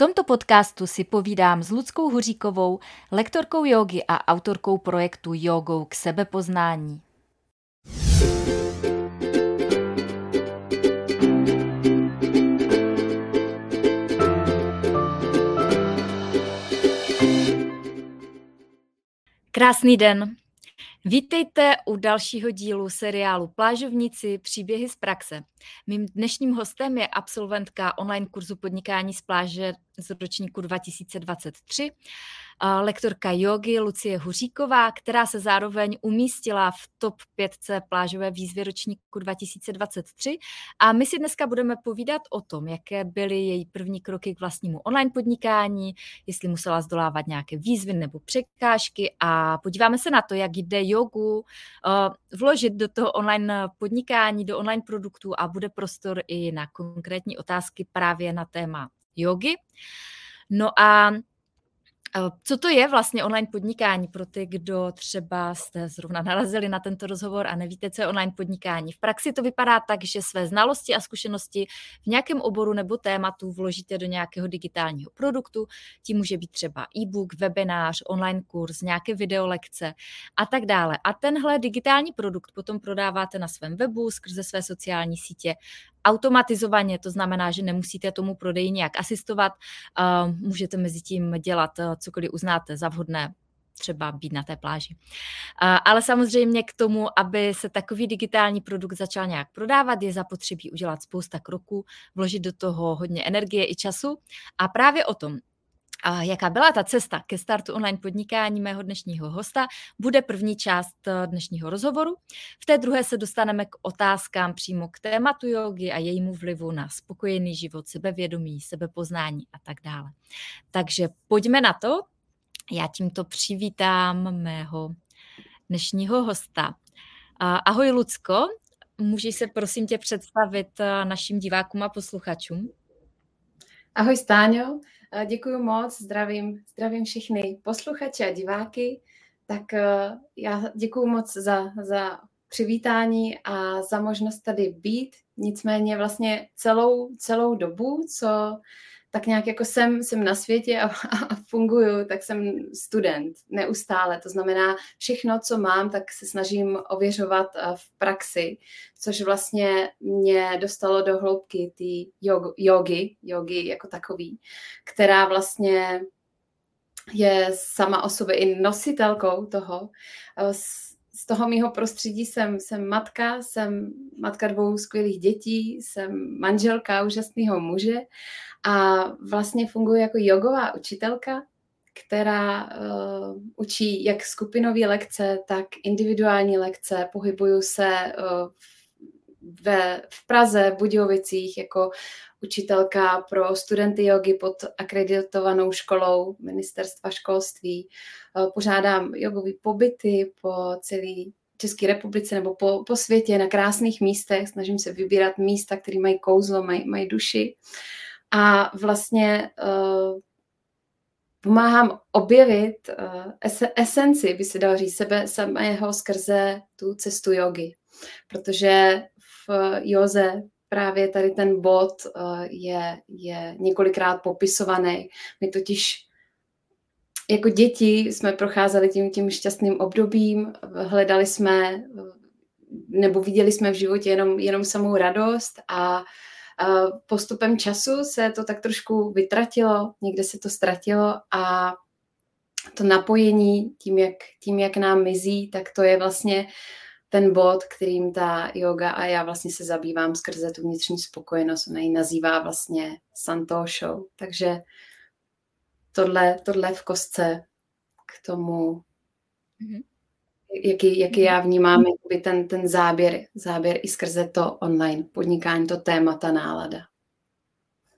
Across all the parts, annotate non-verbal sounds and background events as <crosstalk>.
tomto podcastu si povídám s Ludskou Huříkovou, lektorkou jogy a autorkou projektu Jogou k sebepoznání. Krásný den. Vítejte u dalšího dílu seriálu Plážovníci příběhy z praxe. Mým dnešním hostem je absolventka online kurzu podnikání z pláže z ročníku 2023, lektorka jogy Lucie Huříková, která se zároveň umístila v top 5 plážové výzvy ročníku 2023. A my si dneska budeme povídat o tom, jaké byly její první kroky k vlastnímu online podnikání, jestli musela zdolávat nějaké výzvy nebo překážky a podíváme se na to, jak jde jogu vložit do toho online podnikání, do online produktů a bude prostor i na konkrétní otázky právě na téma jogy. No a co to je vlastně online podnikání pro ty, kdo třeba jste zrovna narazili na tento rozhovor a nevíte, co je online podnikání? V praxi to vypadá tak, že své znalosti a zkušenosti v nějakém oboru nebo tématu vložíte do nějakého digitálního produktu. Tím může být třeba e-book, webinář, online kurz, nějaké videolekce a tak dále. A tenhle digitální produkt potom prodáváte na svém webu skrze své sociální sítě automatizovaně, to znamená, že nemusíte tomu prodeji nějak asistovat, můžete mezi tím dělat cokoliv uznáte za vhodné, třeba být na té pláži. Ale samozřejmě k tomu, aby se takový digitální produkt začal nějak prodávat, je zapotřebí udělat spousta kroků, vložit do toho hodně energie i času. A právě o tom a jaká byla ta cesta ke startu online podnikání mého dnešního hosta, bude první část eh, dnešního rozhovoru. V té druhé se dostaneme k otázkám přímo k tématu jogy a jejímu vlivu na spokojený život, sebevědomí, sebepoznání a tak dále. Takže pojďme na to. Já tímto přivítám mého dnešního hosta. Ahoj Lucko, můžeš se prosím tě představit eh, našim divákům a posluchačům? Ahoj Stáňo, Děkuji moc, zdravím, zdravím všechny posluchače a diváky. Tak eh, já děkuji moc za, za přivítání a za možnost tady být. Nicméně vlastně celou, celou dobu, co tak nějak jako jsem, jsem na světě a, a funguju, tak jsem student neustále. To znamená, všechno, co mám, tak se snažím ověřovat eh, v praxi, což vlastně mě dostalo do hloubky té jogy, jogy jako takový, která vlastně je sama o sobě i nositelkou toho. Z toho mého prostředí jsem, jsem matka, jsem matka dvou skvělých dětí, jsem manželka úžasného muže a vlastně funguji jako jogová učitelka, která uh, učí jak skupinové lekce, tak individuální lekce. Pohybuju se uh, ve, v Praze, v Budějovicích jako učitelka pro studenty jogy pod akreditovanou školou ministerstva školství. Uh, pořádám jogové pobyty po celé České republice nebo po, po světě na krásných místech. Snažím se vybírat místa, které mají kouzlo, mají, mají duši. A vlastně uh, pomáhám objevit uh, es- esenci, by se dalo říct, sebe samého skrze tu cestu jogy. Protože v joze právě tady ten bod uh, je, je několikrát popisovaný. My totiž jako děti jsme procházeli tím, tím šťastným obdobím, hledali jsme nebo viděli jsme v životě jenom, jenom samou radost a postupem času se to tak trošku vytratilo, někde se to ztratilo a to napojení tím, jak, tím, jak nám mizí, tak to je vlastně ten bod, kterým ta yoga a já vlastně se zabývám skrze tu vnitřní spokojenost. Ona ji nazývá vlastně Santosho. Takže tohle, tohle v kostce k tomu, mm-hmm jaký, jaký já vnímám jakoby ten, ten záběr, záběr i skrze to online podnikání, to téma, ta nálada.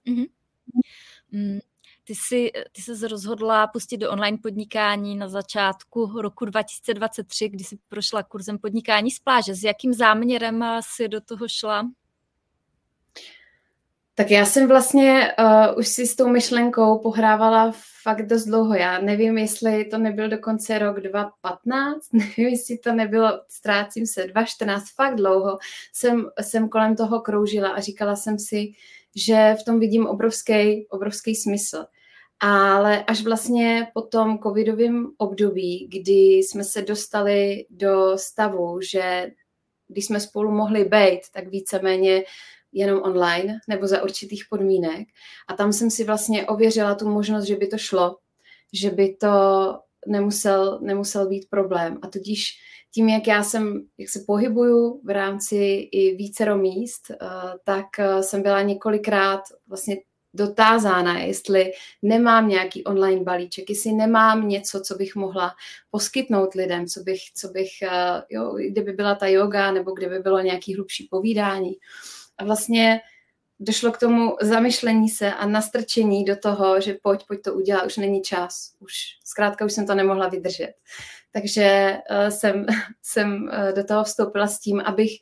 Mm-hmm. Ty jsi, ty jsi rozhodla pustit do online podnikání na začátku roku 2023, kdy jsi prošla kurzem podnikání z pláže. S jakým záměrem jsi do toho šla? Tak já jsem vlastně uh, už si s tou myšlenkou pohrávala fakt dost dlouho. Já nevím, jestli to nebyl dokonce rok 2015, <laughs> nevím, jestli to nebylo, ztrácím se, 2014, fakt dlouho jsem, jsem kolem toho kroužila a říkala jsem si, že v tom vidím obrovský, obrovský smysl. Ale až vlastně po tom covidovém období, kdy jsme se dostali do stavu, že když jsme spolu mohli být, tak víceméně jenom online nebo za určitých podmínek. A tam jsem si vlastně ověřila tu možnost, že by to šlo, že by to nemusel, nemusel být problém. A tudíž tím, jak já jsem, jak se pohybuju v rámci i vícero míst, eh, tak eh, jsem byla několikrát vlastně dotázána, jestli nemám nějaký online balíček, jestli nemám něco, co bych mohla poskytnout lidem, co bych, co bych eh, jo, kdyby byla ta yoga, nebo kdyby bylo nějaký hlubší povídání. A vlastně došlo k tomu zamyšlení se a nastrčení do toho, že pojď, pojď to udělat, už není čas, už zkrátka už jsem to nemohla vydržet. Takže uh, jsem, <laughs> jsem uh, do toho vstoupila s tím, abych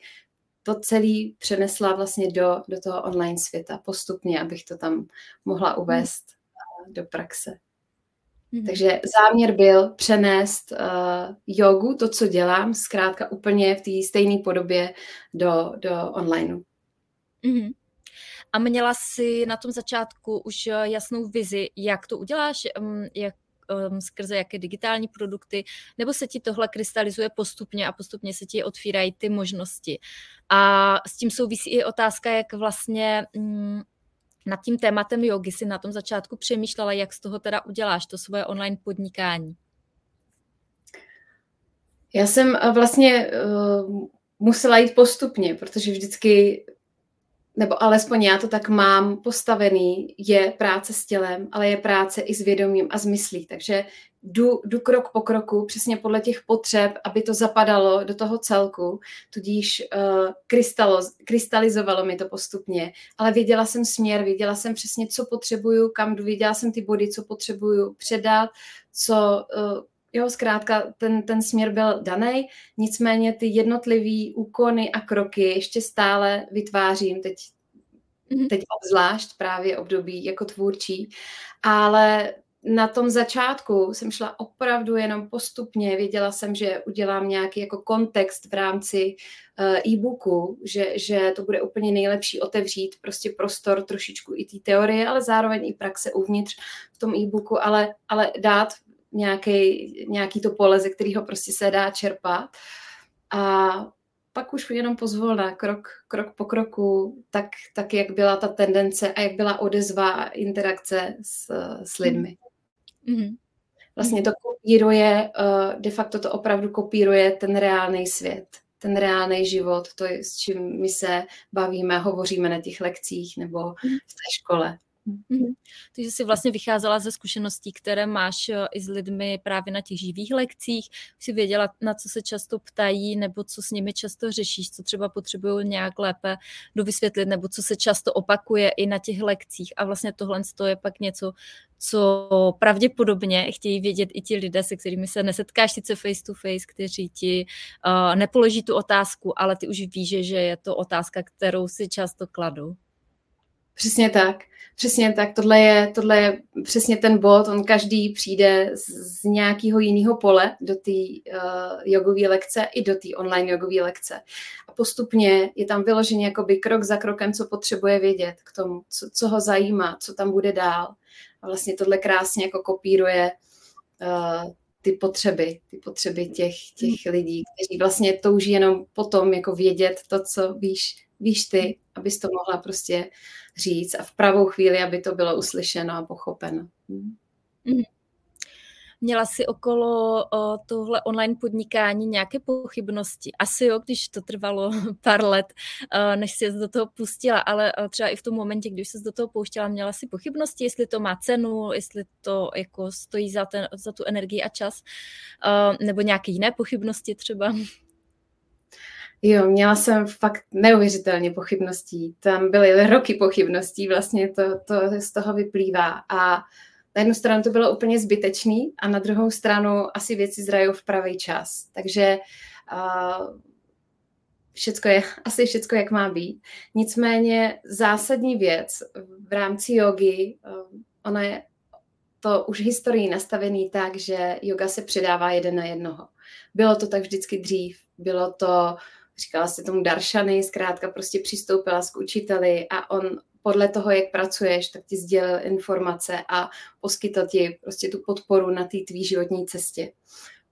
to celé přenesla vlastně do, do toho online světa postupně, abych to tam mohla uvést uh, do praxe. Mm-hmm. Takže záměr byl přenést uh, jogu, to, co dělám, zkrátka úplně v té stejné podobě do, do onlineu. Mm-hmm. A měla jsi na tom začátku už eh, jasnou vizi, jak to uděláš, mm, jak um, skrze jaké digitální produkty, nebo se ti tohle krystalizuje postupně a postupně se ti otvírají ty možnosti. A s tím souvisí i otázka, jak vlastně um, nad tím tématem jogy si na tom začátku přemýšlela, jak z toho teda uděláš to svoje online podnikání. Já jsem eh, vlastně uh, musela jít postupně, protože vždycky nebo alespoň já to tak mám postavený, je práce s tělem, ale je práce i s vědomím a s myslí. Takže jdu, jdu krok po kroku, přesně podle těch potřeb, aby to zapadalo do toho celku, tudíž uh, krystalo, krystalizovalo mi to postupně, ale věděla jsem směr, věděla jsem přesně, co potřebuju, kam jdu, věděla jsem ty body, co potřebuju předat, co, uh, jo, zkrátka ten, ten směr byl daný, nicméně ty jednotlivé úkony a kroky ještě stále vytvářím, teď, mm-hmm. teď obzvlášť právě období jako tvůrčí, ale na tom začátku jsem šla opravdu jenom postupně, věděla jsem, že udělám nějaký jako kontext v rámci uh, e-booku, že, že to bude úplně nejlepší otevřít prostě prostor trošičku i té teorie, ale zároveň i praxe uvnitř v tom e-booku, ale, ale dát nějaký, nějaký to pole, ze kterého prostě se dá čerpat. A pak už jenom pozvolna, krok, krok po kroku, tak, tak jak byla ta tendence a jak byla odezva a interakce s, s lidmi. Mm-hmm. Vlastně to kopíruje, eh, de facto to opravdu kopíruje ten reálný svět, ten reálný život, to je, s čím my se bavíme, hovoříme na těch lekcích nebo v té škole. Mm-hmm. Takže jsi vlastně vycházela ze zkušeností, které máš eh, i s lidmi právě na těch živých lekcích, si věděla, na co se často ptají, nebo co s nimi často řešíš, co třeba potřebují nějak lépe dovysvětlit, nebo co se často opakuje i na těch lekcích. A vlastně tohle je pak něco, co pravděpodobně chtějí vědět i ti lidé, se kterými se nesetkáš sice face to face, kteří ti uh, nepoloží tu otázku, ale ty už víš, že je to otázka, kterou si často kladou. Přesně tak. Přesně tak, tohle je, tohle je přesně ten bod, on každý přijde z, z nějakého jiného pole do té uh, jogové lekce i do té online jogové lekce. A postupně je tam vyložený jakoby krok za krokem, co potřebuje vědět k tomu, co, co ho zajímá, co tam bude dál. A vlastně tohle krásně jako kopíruje uh, ty potřeby, ty potřeby těch, těch lidí, kteří vlastně touží jenom potom jako vědět to, co víš, víš ty, abys to mohla prostě říct a v pravou chvíli, aby to bylo uslyšeno a pochopeno. Mm. Měla jsi okolo o, tohle online podnikání nějaké pochybnosti? Asi jo, když to trvalo <laughs> pár let, o, než jsi do toho pustila, ale o, třeba i v tom momentě, když jsi do toho pouštěla, měla si pochybnosti, jestli to má cenu, jestli to jako stojí za, ten, za tu energii a čas, o, nebo nějaké jiné pochybnosti třeba? Jo, měla jsem fakt neuvěřitelně pochybností. Tam byly roky pochybností, vlastně to, to z toho vyplývá. A na jednu stranu to bylo úplně zbytečný a na druhou stranu asi věci zrajou v pravý čas. Takže uh, všecko je, <laughs> asi všecko, jak má být. Nicméně zásadní věc v rámci jogy, uh, ona je to už historií nastavený tak, že yoga se předává jeden na jednoho. Bylo to tak vždycky dřív. Bylo to říkala se tomu Daršany, zkrátka prostě přistoupila k učiteli a on podle toho, jak pracuješ, tak ti sdělil informace a poskytl ti prostě tu podporu na té tvý životní cestě.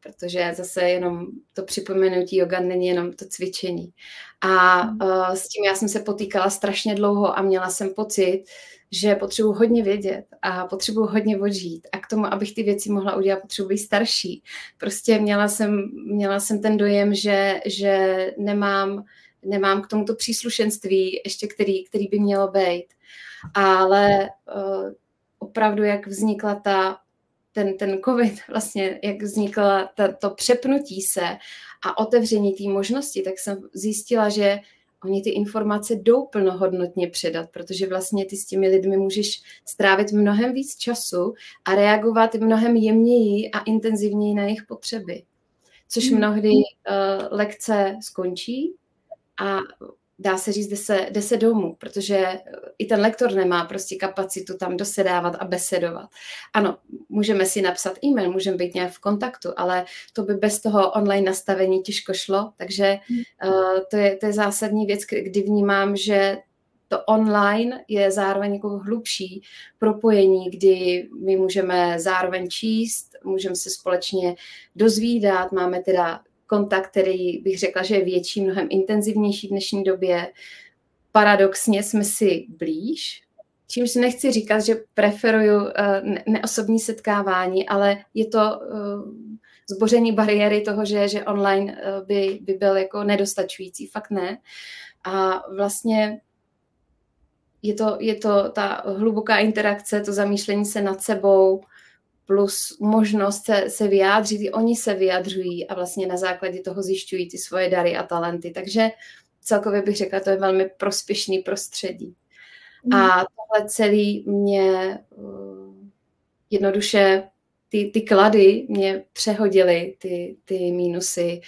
Protože zase jenom to připomenutí yoga není jenom to cvičení. A uh, s tím já jsem se potýkala strašně dlouho a měla jsem pocit, že potřebuji hodně vědět a potřebuji hodně odžít a k tomu, abych ty věci mohla udělat, potřebuji být starší. Prostě měla jsem, měla jsem ten dojem, že, že nemám, nemám k tomuto příslušenství ještě, který, který by mělo být. Ale uh, opravdu, jak vznikla ta ten, ten covid, <laughs> vlastně, jak vznikla ta, to přepnutí se a otevření té možnosti, tak jsem zjistila, že oni ty informace jdou plnohodnotně předat, protože vlastně ty s těmi lidmi můžeš strávit mnohem víc času a reagovat mnohem jemněji a intenzivněji na jejich potřeby. Což hmm. mnohdy uh, lekce skončí a dá se říct, jde se, jde se domů, protože i ten lektor nemá prostě kapacitu tam dosedávat a besedovat. Ano, můžeme si napsat e-mail, můžeme být nějak v kontaktu, ale to by bez toho online nastavení těžko šlo, takže uh, to, je, to je zásadní věc, kdy vnímám, že to online je zároveň jako hlubší propojení, kdy my můžeme zároveň číst, můžeme se společně dozvídat, máme teda kontakt, který bych řekla, že je větší, mnohem intenzivnější v dnešní době. Paradoxně jsme si blíž, čímž nechci říkat, že preferuju uh, neosobní setkávání, ale je to uh, zboření bariéry toho, že, že online uh, by, by byl jako nedostačující. Fakt ne. A vlastně je to, je to ta hluboká interakce, to zamýšlení se nad sebou, plus možnost se, se vyjádřit, i oni se vyjadřují a vlastně na základě toho zjišťují ty svoje dary a talenty. Takže celkově bych řekla, to je velmi prospěšný prostředí. Mm. A tohle celý mě uh, jednoduše ty, ty klady mě přehodily ty, ty mínusy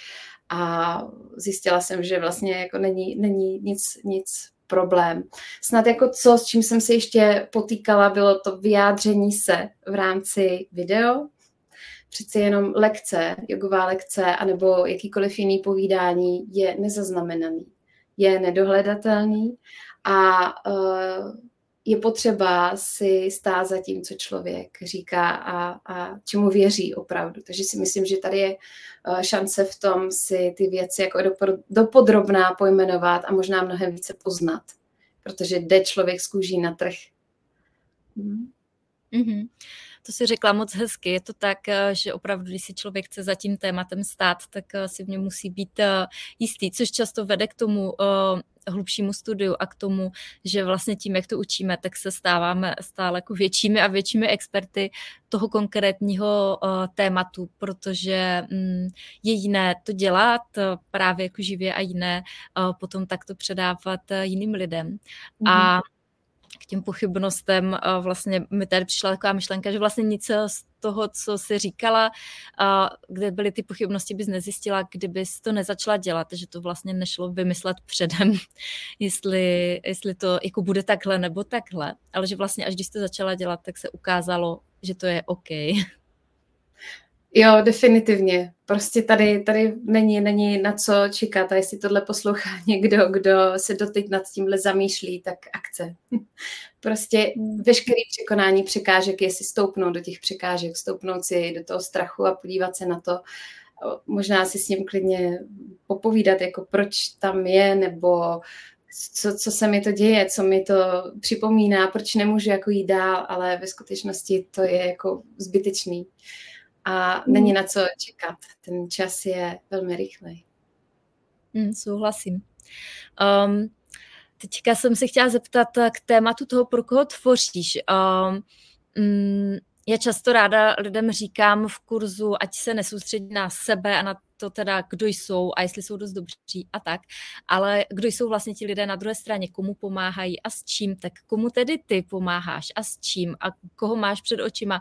a zjistila jsem, že vlastně jako není, není nic, nic problém. Snad jako co, s čím jsem se ještě potýkala, bylo to vyjádření se v rámci video. Přeci jenom lekce, jogová lekce, anebo jakýkoliv jiný povídání je nezaznamenaný, je nedohledatelný a uh, je potřeba si stát za tím, co člověk říká a, a čemu věří opravdu. Takže si myslím, že tady je eh, šance v tom si ty věci jako dopodrobná pojmenovat a možná mnohem více poznat, protože jde člověk z kůží na trh. Mm-hmm. To si řekla moc hezky. Je to tak, eh, že opravdu, když si člověk chce za tím tématem stát, tak eh, si v něm musí být jistý, což často vede k tomu hlubšímu studiu a k tomu, že vlastně tím, jak to učíme, tak se stáváme stále jako většími a většími experty toho konkrétního tématu, protože um, je jiné to dělat právě jako živě a jiné potom takto předávat jiným lidem. Mm-hmm. A k těm pochybnostem vlastně mi tady přišla taková myšlenka, že vlastně nic z toho, co si říkala, kde byly ty pochybnosti, bys nezjistila, kdybys to nezačala dělat, že to vlastně nešlo vymyslet předem, <laughs> jestli, jestli to jako bude takhle nebo takhle, ale že vlastně až když to začala dělat, tak se ukázalo, že to je OK. <laughs> Jo, definitivně. Prostě tady, tady není, není na co čekat a jestli tohle poslouchá <laughs> někdo, kdo se doteď nad tímhle zamýšlí, tak akce. <laughs> Prostě veškerý překonání překážek je si stoupnout do těch překážek, stoupnout si do toho strachu a podívat se na to, možná si s ním klidně popovídat, jako proč tam je, nebo co, co se mi to děje, co mi to připomíná, proč nemůžu jako jít dál, ale ve skutečnosti to je jako zbytečný a není hmm. na co čekat. Ten čas je velmi rychlej. Mm, souhlasím. Um, teďka jsem se chtěla zeptat k tématu toho, pro koho tvoříš. Um, um, já často ráda lidem říkám v kurzu, ať se nesoustředí na sebe a na to teda, kdo jsou a jestli jsou dost dobří a tak, ale kdo jsou vlastně ti lidé na druhé straně, komu pomáhají a s čím, tak komu tedy ty pomáháš a s čím a koho máš před očima,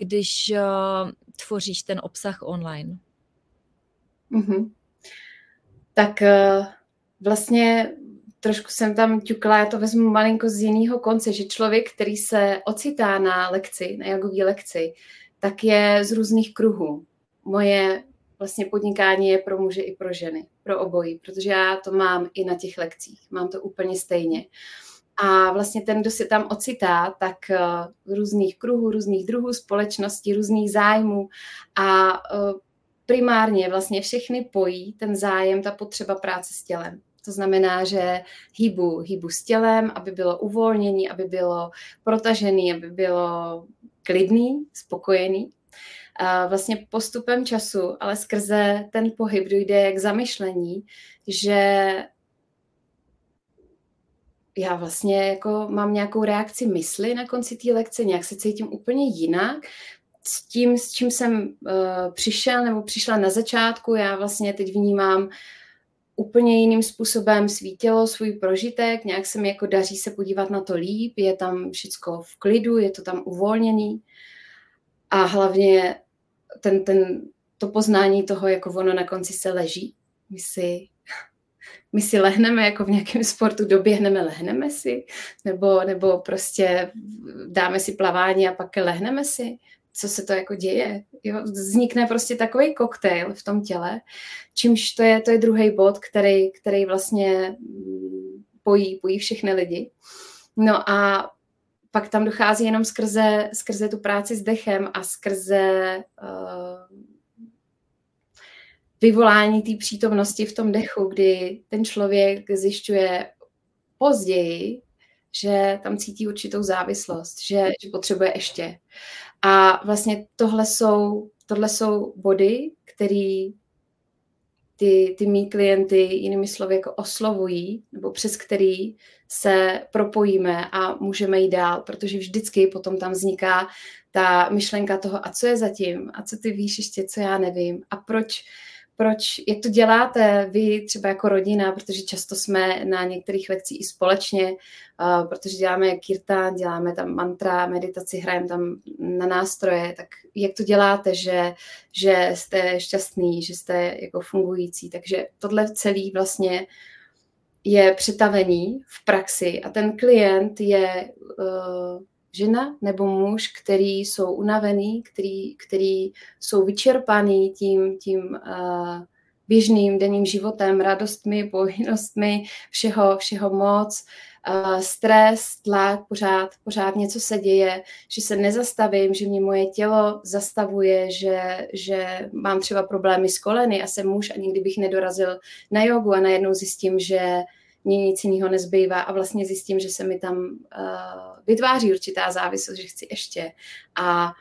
když tvoříš ten obsah online? Mm-hmm. Tak vlastně trošku jsem tam ťukla, já to vezmu malinko z jiného konce, že člověk, který se ocitá na lekci, na jogový lekci, tak je z různých kruhů. Moje vlastně podnikání je pro muže i pro ženy, pro obojí, protože já to mám i na těch lekcích, mám to úplně stejně. A vlastně ten, kdo se tam ocitá, tak uh, různých kruhů, různých druhů společností, různých zájmů a uh, primárně vlastně všechny pojí ten zájem, ta potřeba práce s tělem. To znamená, že hýbu, hýbu s tělem, aby bylo uvolnění, aby bylo protažený, aby bylo klidný, spokojený. A vlastně postupem času, ale skrze ten pohyb dojde k zamyšlení, že já vlastně jako mám nějakou reakci mysli na konci té lekce, nějak se cítím úplně jinak, s tím, s čím jsem uh, přišel nebo přišla na začátku, já vlastně teď vnímám úplně jiným způsobem svý tělo, svůj prožitek, nějak se mi jako daří se podívat na to líp, je tam všecko v klidu, je to tam uvolněný. A hlavně ten, ten, to poznání toho, jako ono na konci se leží. My si, my si lehneme jako v nějakém sportu, doběhneme, lehneme si, nebo, nebo prostě dáme si plavání a pak lehneme si co se to jako děje. Jo? Vznikne prostě takový koktejl v tom těle, čímž to je, to je druhý bod, který, který vlastně mm, pojí, pojí všechny lidi. No a pak tam dochází jenom skrze, skrze tu práci s dechem a skrze uh, vyvolání té přítomnosti v tom dechu, kdy ten člověk zjišťuje později, že tam cítí určitou závislost, že, že potřebuje ještě. A vlastně tohle jsou, tohle jsou body, které ty, ty mý klienty jinými slovy jako oslovují, nebo přes který se propojíme a můžeme jít dál, protože vždycky potom tam vzniká ta myšlenka toho, a co je zatím, a co ty víš ještě, co já nevím, a proč, proč, jak to děláte vy třeba jako rodina, protože často jsme na některých lekcích i společně, uh, protože děláme kirtán, děláme tam mantra, meditaci, hrajeme tam na nástroje, tak jak to děláte, že, že jste šťastný, že jste jako fungující, takže tohle celý vlastně je přetavení v praxi a ten klient je uh, žena nebo muž, který jsou unavený, který, který jsou vyčerpaný tím, tím uh, běžným denním životem, radostmi, povinnostmi, všeho, všeho moc, uh, stres, tlak, pořád, pořád něco se děje, že se nezastavím, že mě moje tělo zastavuje, že, že mám třeba problémy s koleny a jsem muž a nikdy bych nedorazil na jogu a najednou zjistím, že mě nic jiného nezbývá a vlastně zjistím, že se mi tam uh, vytváří určitá závislost, že chci ještě. A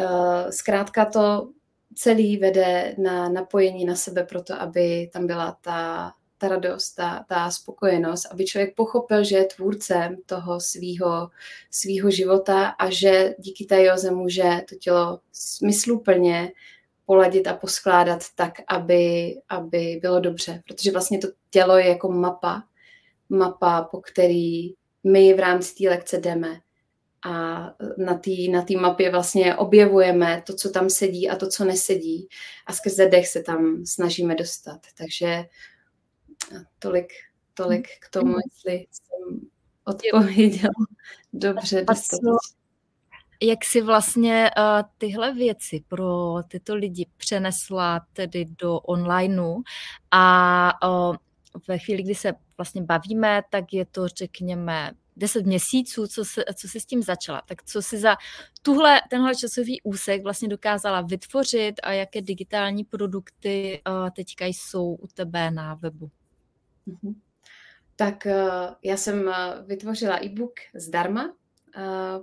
uh, zkrátka to celý vede na napojení na sebe proto, aby tam byla ta, ta radost, ta, ta spokojenost, aby člověk pochopil, že je tvůrcem toho svýho, svýho života a že díky té joze může to tělo smysluplně poladit a poskládat tak, aby, aby bylo dobře. Protože vlastně to tělo je jako mapa, mapa, po který my v rámci té lekce jdeme. A na té na tý mapě vlastně objevujeme to, co tam sedí a to, co nesedí. A skrze dech se tam snažíme dostat. Takže tolik, tolik k tomu, jestli jsem odpověděla dobře, dostatečně jak si vlastně uh, tyhle věci pro tyto lidi přenesla tedy do onlineu a uh, ve chvíli, kdy se vlastně bavíme, tak je to, řekněme, 10 měsíců, co, se, co jsi s tím začala. Tak co si za tuhle, tenhle časový úsek vlastně dokázala vytvořit a jaké digitální produkty uh, teďka jsou u tebe na webu? Mm-hmm. Tak já jsem vytvořila e-book zdarma,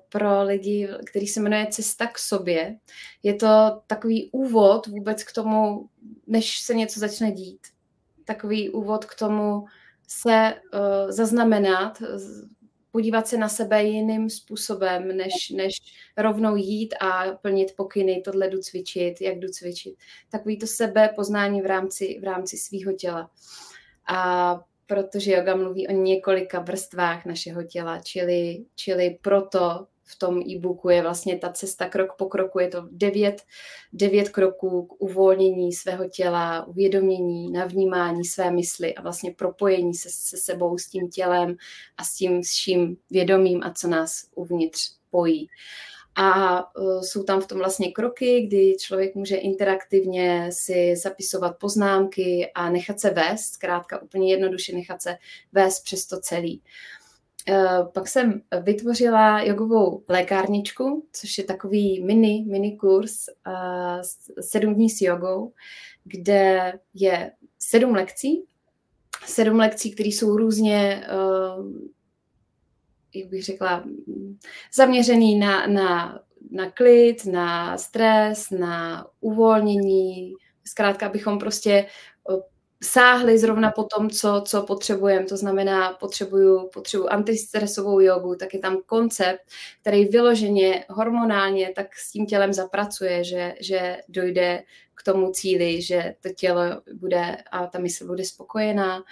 pro lidi, který se jmenuje Cesta k sobě. Je to takový úvod vůbec k tomu, než se něco začne dít. Takový úvod k tomu se uh, zaznamenat, podívat se na sebe jiným způsobem, než, než rovnou jít a plnit pokyny, tohle jdu cvičit, jak jdu cvičit. Takový to sebe poznání v rámci, v rámci svého těla. A protože yoga mluví o několika vrstvách našeho těla, čili, čili proto v tom e-booku je vlastně ta cesta krok po kroku, je to devět, devět kroků k uvolnění svého těla, uvědomění, navnímání své mysli a vlastně propojení se, se sebou, s tím tělem a s tím vším vědomím a co nás uvnitř pojí. A uh, jsou tam v tom vlastně kroky, kdy člověk může interaktivně si zapisovat poznámky a nechat se vést, zkrátka úplně jednoduše nechat se vést přes to celý. pak jsem vytvořila jogovou lékárničku, což je takový mini, mini kurz sedm dní s jogou, kde je sedm lekcí, sedm lekcí, které jsou různě, jak bych řekla, zaměřený na, na, na klid, na stres, na uvolnění, zkrátka, abychom prostě sáhli zrovna po tom, co, co potřebujeme. To znamená, potřebuju, potřebuju antistresovou jogu, tak je tam koncept, který vyloženě hormonálně tak s tím tělem zapracuje, že, že dojde k tomu cíli, že to tělo bude a ta mysl bude spokojená.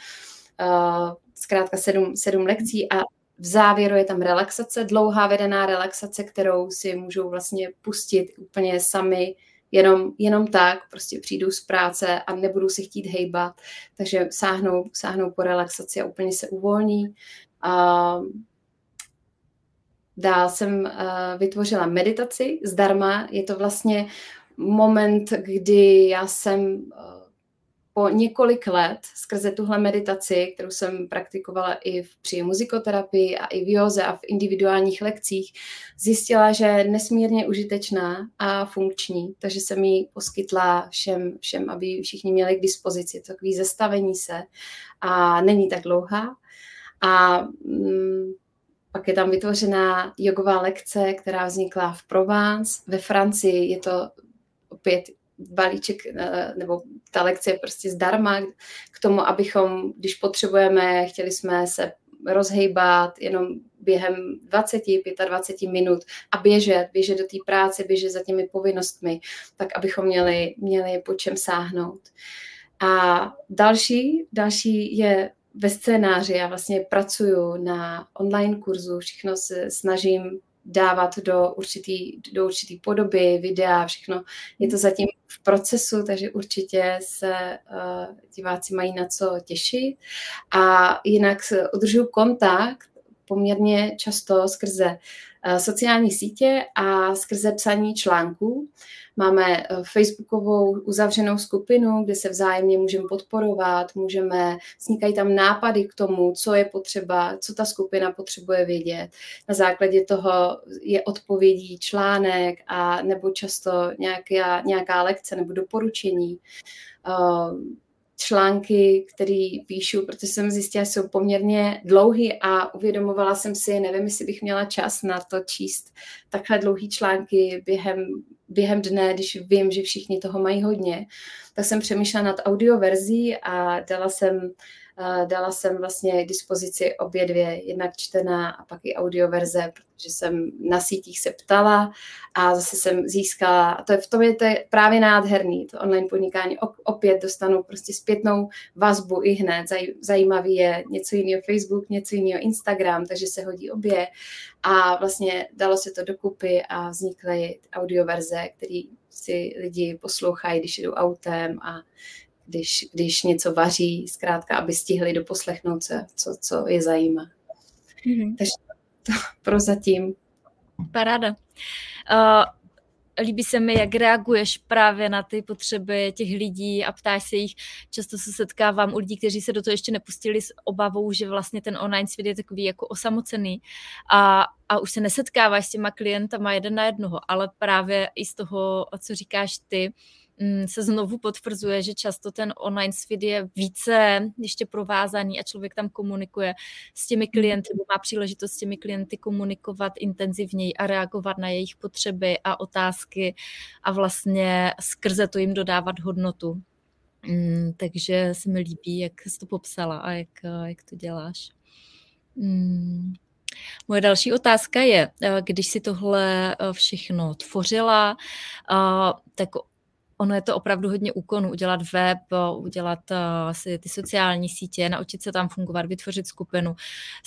Zkrátka sedm, sedm lekcí a v závěru je tam relaxace, dlouhá vedená relaxace, kterou si můžou vlastně pustit úplně sami jenom, jenom tak, prostě přijdu z práce a nebudu si chtít hejbat, takže sáhnou, sáhnou po relaxaci a úplně se uvolní. A dál jsem uh, vytvořila meditaci zdarma. Je to vlastně moment, kdy já jsem uh, po několik let skrze tuhle meditaci, kterou jsem praktikovala i v, při muzikoterapii a i v józe a v individuálních lekcích, zjistila, že je nesmírně užitečná a funkční, takže jsem ji poskytla všem, všem aby všichni měli k dispozici takový zastavení se a není tak dlouhá. A mm, pak je tam vytvořená jogová lekce, která vznikla v Provence. Ve Francii je to opět balíček eh, nebo ta lekce je prostě zdarma k tomu, abychom, když potřebujeme, chtěli jsme se rozhejbat jenom během 20, 25 minut a běžet, běžet do té práce, běžet za těmi povinnostmi, tak abychom měli, měli po čem sáhnout. A další, další je ve scénáři. Já vlastně pracuju na online kurzu, všechno se snažím dávat do určitý, do určitý podoby, videa, všechno. Je to zatím v procesu, takže určitě se uh, diváci mají na co těšit. A jinak udržuju kontakt poměrně často skrze uh, sociální sítě a skrze psaní článků. Máme eh, facebookovou uzavřenou skupinu, kde se vzájemně můžeme podporovat, můžeme, vznikají tam nápady k tomu, co je potřeba, co ta skupina potřebuje vědět. Na základě toho je odpovědí článek a nebo často nějaká, nějaká lekce nebo doporučení. Články, které píšu, protože jsem zjistila, že jsou poměrně dlouhý a uvědomovala jsem si, nevím, jestli bych měla čas na to číst takhle dlouhý články během, během dne, když vím, že všichni toho mají hodně. Tak jsem přemýšlela nad audioverzí a dala jsem dala jsem vlastně k dispozici obě dvě, jednak čtená a pak i audioverze, protože jsem na sítích se ptala a zase jsem získala, a to je v tom je to právě nádherný, to online podnikání, opět dostanu prostě zpětnou vazbu i hned, Zaj, zajímavý je něco jiného Facebook, něco jiného Instagram, takže se hodí obě. A vlastně dalo se to dokupy a vznikly audioverze, které si lidi poslouchají, když jdou autem a když, když něco vaří, zkrátka, aby stihli doposlechnout se, co, co je zajímá. Mm-hmm. Takže to prozatím. Paráda. Uh, líbí se mi, jak reaguješ právě na ty potřeby těch lidí a ptáš se jich. Často se setkávám u lidí, kteří se do toho ještě nepustili s obavou, že vlastně ten online svět je takový jako osamocený a, a už se nesetkáváš s těma klientama jeden na jednoho, ale právě i z toho, co říkáš ty, Mm, se znovu potvrzuje, že často ten online svět je více ještě provázaný a člověk tam komunikuje s těmi klienty, má příležitost s těmi klienty komunikovat intenzivněji a reagovat na jejich potřeby a otázky a vlastně skrze to jim dodávat hodnotu. Mm, takže se mi líbí, jak jsi to popsala a jak, jak to děláš. Mm. Moje další otázka je, když si tohle všechno tvořila, tak ono je to opravdu hodně úkonů, udělat web, udělat uh, si ty sociální sítě, naučit se tam fungovat, vytvořit skupinu,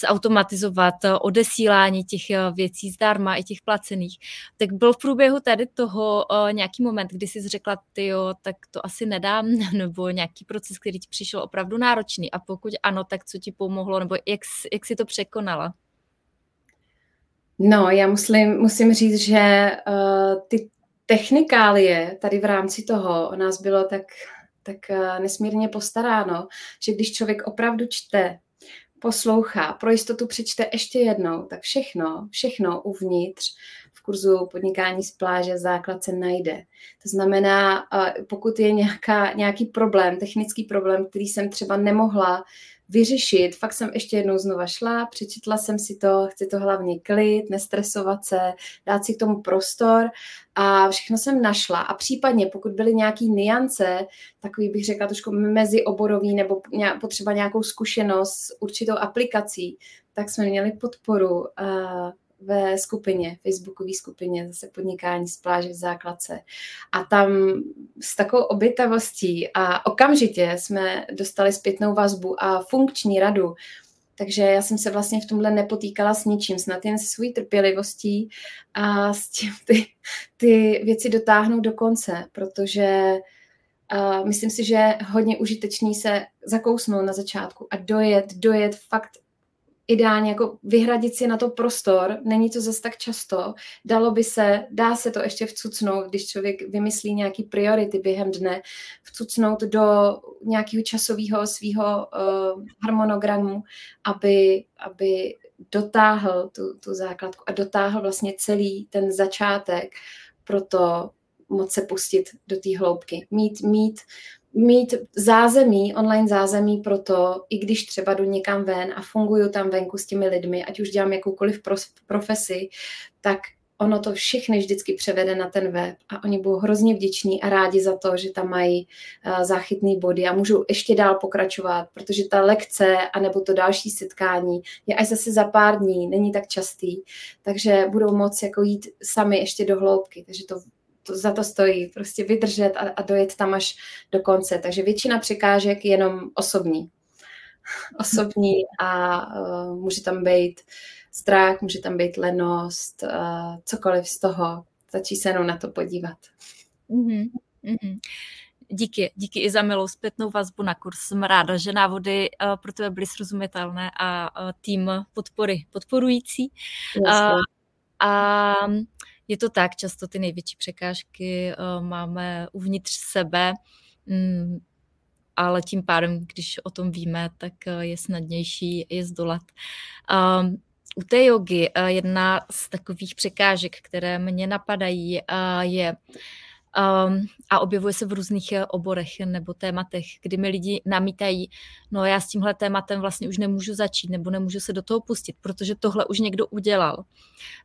zautomatizovat uh, odesílání těch uh, věcí zdarma i těch placených. Tak byl v průběhu tady toho uh, nějaký moment, kdy jsi řekla, ty jo, tak to asi nedám, <laughs> nebo nějaký proces, který ti přišel opravdu náročný a pokud ano, tak co ti pomohlo, nebo jak, jak jsi to překonala? No, já musím, musím říct, že uh, ty technikálie tady v rámci toho o nás bylo tak, tak eh, nesmírně postaráno, že když člověk opravdu čte poslouchá, pro jistotu přečte ještě jednou, tak všechno, všechno uvnitř v kurzu podnikání z pláže základ se najde. To znamená, pokud je nějaká, nějaký problém, technický problém, který jsem třeba nemohla vyřešit. Fakt jsem ještě jednou znova šla, přečetla jsem si to, chci to hlavně klid, nestresovat se, dát si k tomu prostor a všechno jsem našla. A případně, pokud byly nějaký niance, takový bych řekla trošku mezioborový nebo potřeba nějakou zkušenost s určitou aplikací, tak jsme měli podporu uh, ve skupině, facebookové skupině, zase podnikání z pláže v základce. A tam s takovou obětavostí a okamžitě jsme dostali zpětnou vazbu a funkční radu. Takže já jsem se vlastně v tomhle nepotýkala s ničím, snad jen se svojí trpělivostí a s tím ty, ty věci dotáhnout do konce, protože uh, myslím si, že hodně užitečný se zakousnout na začátku a dojet, dojet fakt ideálně jako vyhradit si na to prostor, není to zase tak často, dalo by se, dá se to ještě vcucnout, když člověk vymyslí nějaký priority během dne, vcucnout do nějakého časového svého uh, harmonogramu, aby, aby dotáhl tu, tu základku a dotáhl vlastně celý ten začátek pro to moc se pustit do té hloubky. Mít, mít mít zázemí, online zázemí pro to, i když třeba jdu někam ven a funguju tam venku s těmi lidmi, ať už dělám jakoukoliv profesi, tak ono to všechny vždycky převede na ten web. A oni budou hrozně vděční a rádi za to, že tam mají uh, záchytný body a můžou ještě dál pokračovat, protože ta lekce anebo to další setkání je až zase za pár dní, není tak častý, takže budou moci jako jít sami ještě do hloubky, takže to to, za to stojí, prostě vydržet a, a dojet tam až do konce. Takže většina překážek je jenom osobní. <laughs> Osobní a uh, může tam být strach, může tam být lenost, uh, cokoliv z toho. Stačí se jenom na to podívat. Mm-hmm. Mm-hmm. Díky, díky i za milou zpětnou vazbu na kurz. Jsem ráda, že návody uh, pro tebe byly srozumitelné a uh, tým podpory podporující. Uh, a je to tak, často ty největší překážky uh, máme uvnitř sebe, um, ale tím pádem, když o tom víme, tak uh, je snadnější je zdolat. Um, u té jogy uh, jedna z takových překážek, které mě napadají, je um, a objevuje se v různých eh, oborech nebo tématech, kdy mi lidi namítají, no já s tímhle tématem vlastně už nemůžu začít nebo nemůžu se do toho pustit, protože tohle už někdo udělal.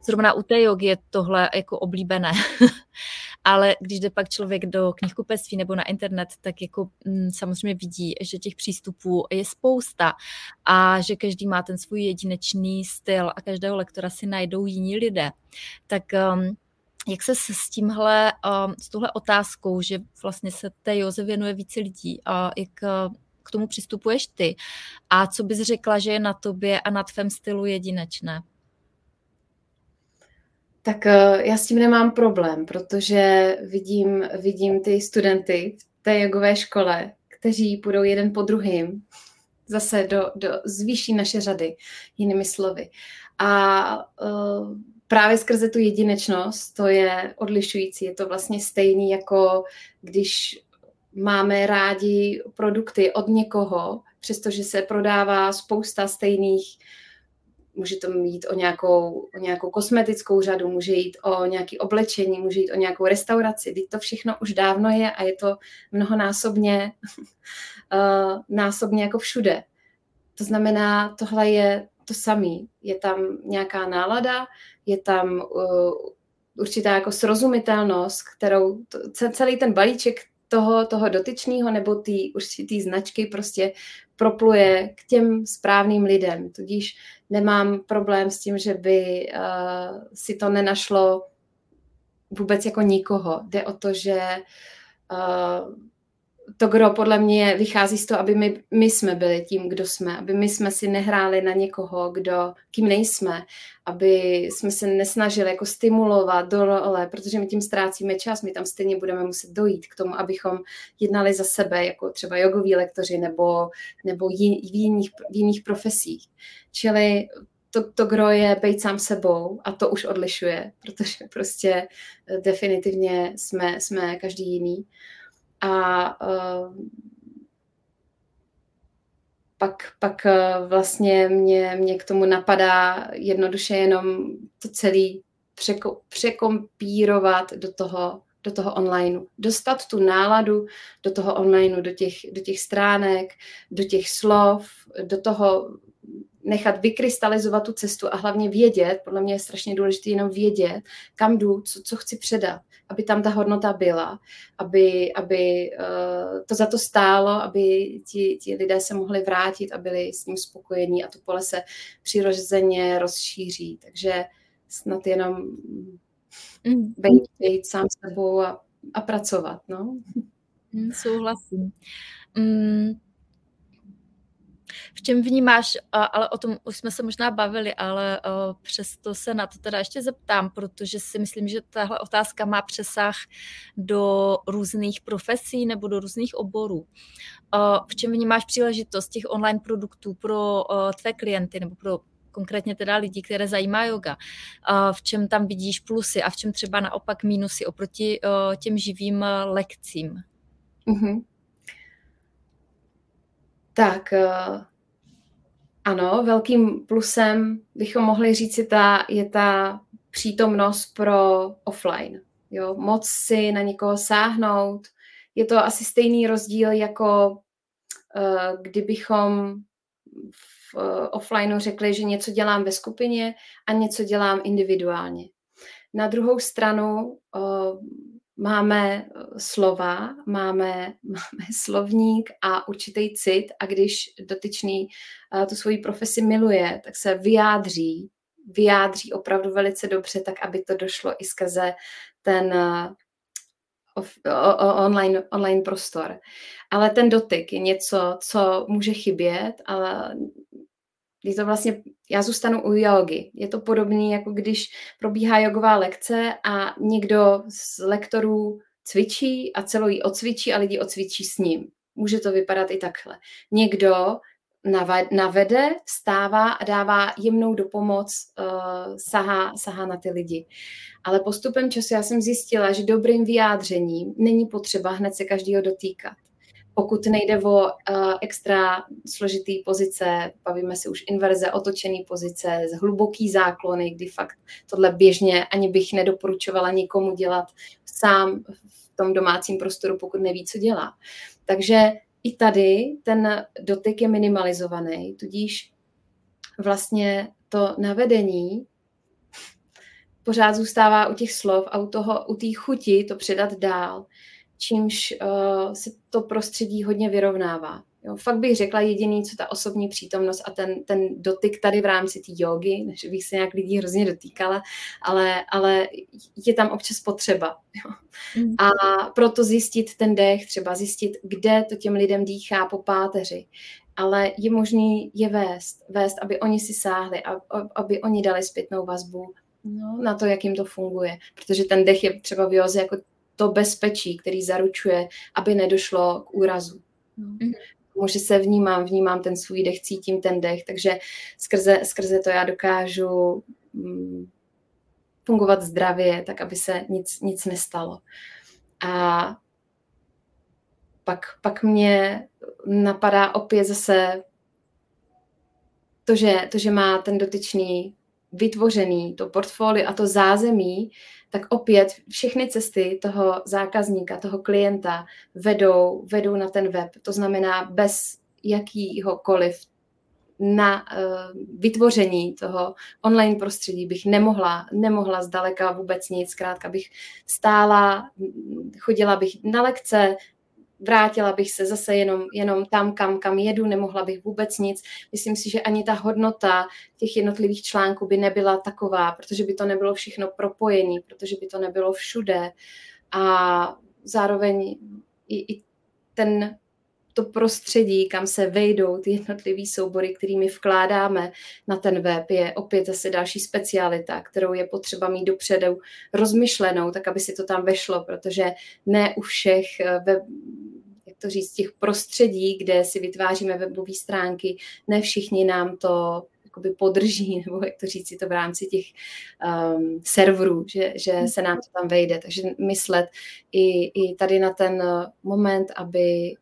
Zrovna u té jogy je tohle jako oblíbené. <laughs> Ale když jde pak člověk do knihkupectví nebo na internet, tak jako mm, samozřejmě vidí, že těch přístupů je spousta a že každý má ten svůj jedinečný styl a každého lektora si najdou jiní lidé. Tak um, jak se s tímhle, um, s touhle otázkou, že vlastně se té Joze věnuje více lidí, a jak uh, k tomu přistupuješ ty a co bys řekla, že je na tobě a na tvém stylu jedinečné? Tak uh, já s tím nemám problém, protože vidím, vidím ty studenty v té jogové škole, kteří půjdou jeden po druhým zase do, do zvýší naše řady, jinými slovy. A uh, právě skrze tu jedinečnost, to je odlišující. Je to vlastně stejný, jako když máme rádi produkty od někoho, přestože se prodává spousta stejných, může to jít o nějakou, o nějakou kosmetickou řadu, může jít o nějaké oblečení, může jít o nějakou restauraci. Teď to všechno už dávno je a je to mnohonásobně uh, <laughs> násobně jako všude. To znamená, tohle je to samé. Je tam nějaká nálada, je tam uh, určitá jako srozumitelnost, kterou celý ten balíček toho, toho dotyčného nebo té určitý značky prostě propluje k těm správným lidem. Tudíž nemám problém s tím, že by uh, si to nenašlo vůbec jako nikoho. Jde o to, že uh, to gro podle mě vychází z toho, aby my, my jsme byli tím, kdo jsme, aby my jsme si nehráli na někoho, kdo, kým nejsme, aby jsme se nesnažili jako stimulovat do role, protože my tím ztrácíme čas, my tam stejně budeme muset dojít k tomu, abychom jednali za sebe, jako třeba jogoví lektoři nebo, nebo jí, v, jiných, v jiných profesích. Čili to, to gro je být sám sebou a to už odlišuje, protože prostě definitivně jsme, jsme každý jiný. A uh, pak, pak eh, vlastně mě, mě k tomu napadá jednoduše jenom to celé překo, překompírovat do toho, do toho onlineu. Dostat tu náladu do toho onlineu, do těch, do těch stránek, do těch slov, do toho nechat vykrystalizovat tu cestu a hlavně vědět, podle mě je strašně důležité jenom vědět, kam jdu, co, co chci předat, aby tam ta hodnota byla, aby, aby uh, to za to stálo, aby ti, ti lidé se mohli vrátit a byli s ním spokojení a to pole se přirozeně rozšíří. Takže snad jenom mm. být, být sám sebou a, a pracovat. No. Mm, souhlasím. Mm v čem vnímáš, ale o tom už jsme se možná bavili, ale přesto se na to teda ještě zeptám, protože si myslím, že tahle otázka má přesah do různých profesí nebo do různých oborů. V čem vnímáš příležitost těch online produktů pro tvé klienty nebo pro konkrétně teda lidí, které zajímá yoga. V čem tam vidíš plusy a v čem třeba naopak mínusy oproti těm živým lekcím? Mm-hmm. Tak, ano, velkým plusem bychom mohli říct, ta, je ta přítomnost pro offline. Jo? Moc si na někoho sáhnout. Je to asi stejný rozdíl, jako uh, kdybychom v uh, offlineu řekli, že něco dělám ve skupině a něco dělám individuálně. Na druhou stranu máme eh, slova, máme, <laughs> máme slovník a určitý cit a když dotyčný uh, tu svoji profesi miluje, tak se vyjádří, vyjádří opravdu velice dobře, tak aby to došlo i skrze ten uh, off, o, o, online, online prostor. Ale ten dotyk je něco, co může chybět, ale je to vlastně, já zůstanu u jogy. Je to podobné, jako když probíhá jogová lekce a někdo z lektorů cvičí a celou jí ocvičí a lidi ocvičí s ním. Může to vypadat i takhle. Někdo navede, stává a dává jemnou dopomoc, uh, sahá, sahá na ty lidi. Ale postupem času já jsem zjistila, že dobrým vyjádřením není potřeba hned se každého dotýkat pokud nejde o uh, extra složitý pozice, bavíme se už inverze, otočený pozice, z hluboký záklony, kdy fakt tohle běžně ani bych nedoporučovala nikomu dělat sám v tom domácím prostoru, pokud neví, co dělá. Takže i tady ten dotyk je minimalizovaný, tudíž vlastně to navedení pořád zůstává u těch slov a u toho, u té chuti to předat dál čímž uh, se to prostředí hodně vyrovnává. Jo, fakt bych řekla jediný, co ta osobní přítomnost a ten, ten dotyk tady v rámci té jogy, než bych se nějak lidí hrozně dotýkala, ale, ale je tam občas potřeba. Jo. Mm. A proto zjistit ten dech, třeba zjistit, kde to těm lidem dýchá po páteři. Ale je možný je vést, vést, aby oni si sáhli, aby oni dali zpětnou vazbu no, na to, jak jim to funguje. Protože ten dech je třeba v joze jako to bezpečí, který zaručuje, aby nedošlo k úrazu. Mm-hmm. Může se vnímám, vnímám ten svůj dech, cítím ten dech, takže skrze, skrze to já dokážu mm, fungovat zdravě, tak aby se nic, nic nestalo. A pak, pak mě napadá opět zase to že, to, že má ten dotyčný vytvořený, to portfolio a to zázemí, tak opět všechny cesty toho zákazníka, toho klienta vedou, vedou na ten web. To znamená, bez jakýhokoliv na uh, vytvoření toho online prostředí bych nemohla, nemohla zdaleka vůbec nic. Zkrátka bych stála, chodila bych na lekce, vrátila bych se zase jenom, jenom tam, kam, kam jedu, nemohla bych vůbec nic. Myslím si, že ani ta hodnota těch jednotlivých článků by nebyla taková, protože by to nebylo všechno propojené, protože by to nebylo všude. A zároveň i, i ten, to prostředí, kam se vejdou ty jednotlivé soubory, kterými vkládáme na ten web, je opět zase další specialita, kterou je potřeba mít dopředu rozmyšlenou, tak aby si to tam vešlo, protože ne u všech web, jak to říct, těch prostředí, kde si vytváříme webové stránky, ne všichni nám to jakoby podrží, <laughs> nebo jak to říct, to v rámci těch um, serverů, že, že se nám to tam vejde. Takže myslet i, i tady na ten moment, aby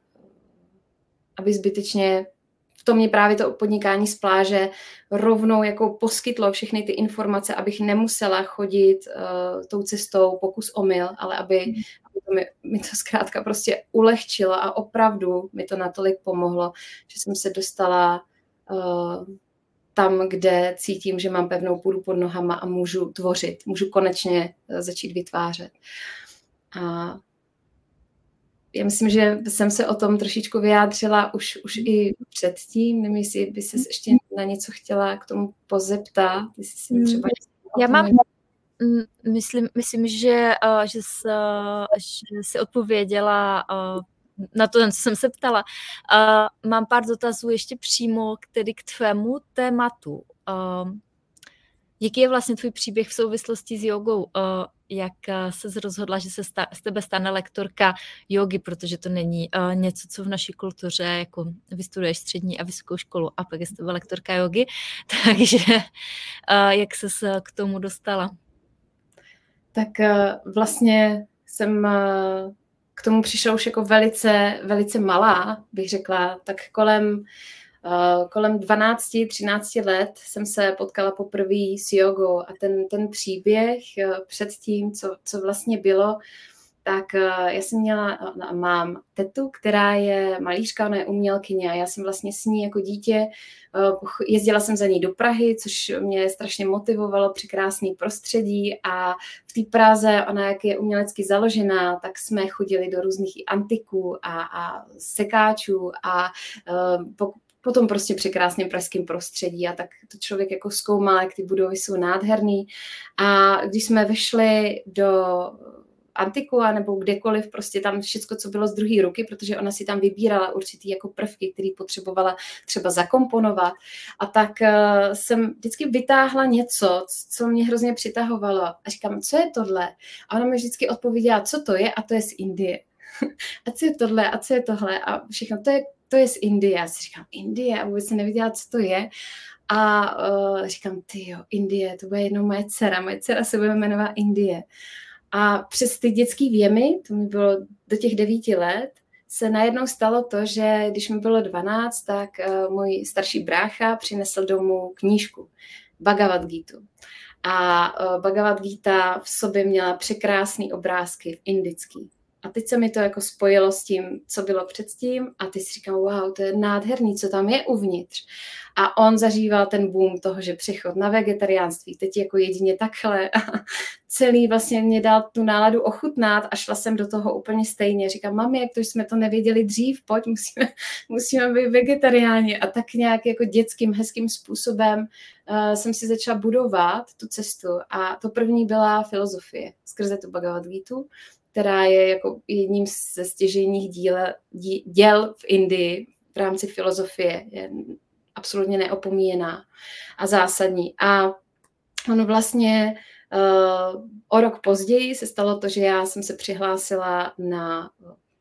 aby zbytečně v to mě právě to podnikání z pláže rovnou jako poskytlo všechny ty informace, abych nemusela chodit uh, tou cestou pokus omyl, ale aby, mi, mi to zkrátka prostě ulehčilo a opravdu mi to natolik pomohlo, že jsem se dostala uh, tam, kde cítím, že mám pevnou půdu pod nohama a můžu tvořit, můžu konečně uh, začít vytvářet. A já myslím, že jsem se o tom trošičku vyjádřila už, už i předtím. Nevím, jestli by se ještě na něco chtěla k tomu pozeptat. Jestli si hmm. třeba já mám, myslím, myslím že, uh, že, jsi, že jsi odpověděla uh, na to, co jsem se ptala. Uh, mám pár dotazů ještě přímo tedy k tvému tématu. Uh, jaký je vlastně tvůj příběh v souvislosti s jogou? Uh, jak eh, se rozhodla, že se sta, z tebe stane lektorka jogy, protože to není uh, něco, co v naší kultuře, jako vystuduješ střední a vysokou školu a pak je z tebe lektorka jogy, <laughs> takže uh, jak se k tomu dostala? Tak uh, vlastně jsem uh, k tomu přišla už jako velice, velice malá, bych řekla, tak kolem Uh, kolem 12-13 let jsem se potkala poprvé s jogou a ten, ten příběh před tím, co, co vlastně bylo, tak uh, já jsem měla, no, mám tetu, která je malířka, ona je umělkyně a já jsem vlastně s ní jako dítě, jezdila jsem za ní do Prahy, což mě strašně motivovalo, překrásný prostředí a v té Praze, ona jak je umělecky založená, tak jsme chodili do různých antiků a, a sekáčů a uh, potom prostě překrásném pražském prostředí a tak to člověk jako zkoumal, jak ty budovy jsou nádherný. A když jsme vešli do antiku a nebo kdekoliv, prostě tam všechno, co bylo z druhé ruky, protože ona si tam vybírala určitý jako prvky, který potřebovala třeba zakomponovat. A tak uh, jsem vždycky vytáhla něco, co mě hrozně přitahovalo. A říkám, co je tohle? A ona mi vždycky odpověděla, co to je, a to je z Indie. <laughs> a co je tohle, a co je tohle? A všechno, to je to je z Indie. Já si říkám, Indie? A vůbec jsem nevěděla, co to je. A uh, říkám, ty jo, Indie, to bude jednou moje dcera. Moje dcera se bude jmenovat Indie. A přes ty dětský věmy, to mi bylo do těch devíti let, se najednou stalo to, že když mi bylo 12, tak uh, můj starší brácha přinesl domů knížku Bhagavad Gita. A uh, Bhagavad Gita v sobě měla překrásné obrázky v indický. A teď se mi to jako spojilo s tím, co bylo předtím a ty si říkal, wow, to je nádherný, co tam je uvnitř. A on zažíval ten boom toho, že přechod na vegetariánství, teď jako jedině takhle <laughs> a celý vlastně mě dal tu náladu ochutnat a šla jsem do toho úplně stejně. Říkám, mami, jak to jsme to nevěděli dřív, pojď, musíme, <laughs> musíme být vegetariáni. A tak nějak jako dětským, hezkým způsobem uh, jsem si začala budovat tu cestu. A to první byla filozofie skrze tu Bhagavad Gita která je jako jedním ze stěžejních díle, dí, děl v Indii v rámci filozofie. Je absolutně neopomíjená a zásadní. A on vlastně uh, o rok později se stalo to, že já jsem se přihlásila na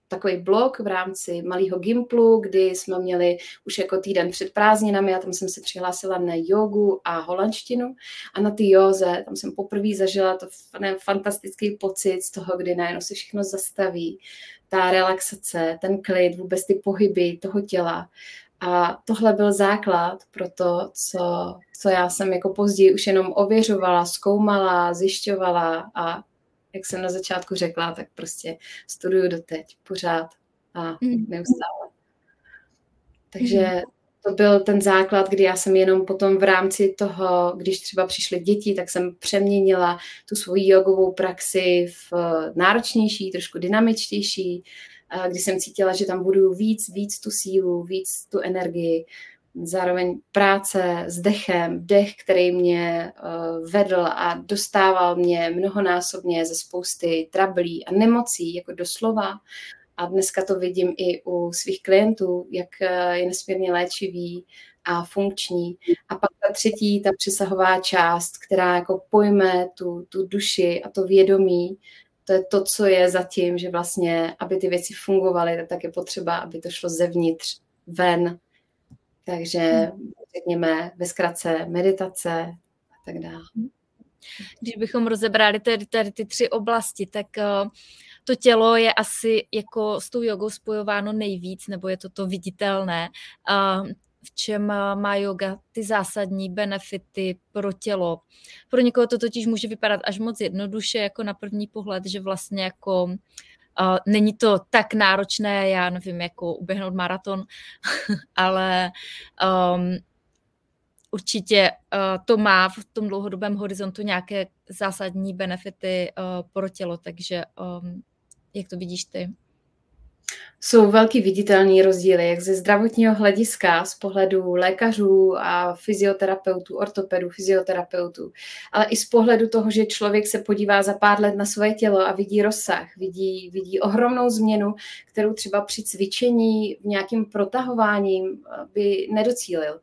takový blok v rámci malého Gimplu, kdy jsme měli už jako týden před prázdninami a tam jsem se přihlásila na jogu a holandštinu a na ty józe, tam jsem poprvé zažila to fantastický pocit z toho, kdy najednou se všechno zastaví, ta relaxace, ten klid, vůbec ty pohyby toho těla. A tohle byl základ pro to, co, co já jsem jako později už jenom ověřovala, zkoumala, zjišťovala a jak jsem na začátku řekla, tak prostě studuju doteď, pořád a mm. neustále. Takže mm. to byl ten základ, kdy já jsem jenom potom v rámci toho, když třeba přišly děti, tak jsem přeměnila tu svoji jogovou praxi v náročnější, trošku dynamičtější, kdy jsem cítila, že tam budu víc, víc tu sílu, víc tu energii zároveň práce s dechem, dech, který mě uh, vedl a dostával mě mnohonásobně ze spousty trablí a nemocí, jako doslova. A dneska to vidím i u svých klientů, jak uh, je nesmírně léčivý a funkční. A pak ta třetí, ta přesahová část, která jako pojme tu, tu duši a to vědomí, to je to, co je zatím, že vlastně, aby ty věci fungovaly, tak je potřeba, aby to šlo zevnitř ven takže hmm. řekněme ve zkratce meditace a tak dále. Když bychom rozebrali tady, tady ty tři oblasti, tak uh, to tělo je asi jako s tou jogou spojováno nejvíc, nebo je to to viditelné. V čem má yoga ty zásadní benefity pro tělo. Pro někoho to totiž může vypadat až moc jednoduše, jako na první pohled, že vlastně jako není to tak náročné, já nevím, jako uběhnout maraton, <laughs> ale um, určitě uh, to má v tom dlouhodobém horizontu nějaké zásadní benefity uh, pro tělo, takže um, jak to vidíš ty? Jsou velký viditelný rozdíly, jak ze zdravotního hlediska, z pohledu lékařů a fyzioterapeutů, ortopedů, fyzioterapeutů, ale i z pohledu toho, že člověk se podívá za pár let na svoje tělo a vidí rozsah, vidí, vidí ohromnou změnu, kterou třeba při cvičení v nějakým protahováním by nedocílil.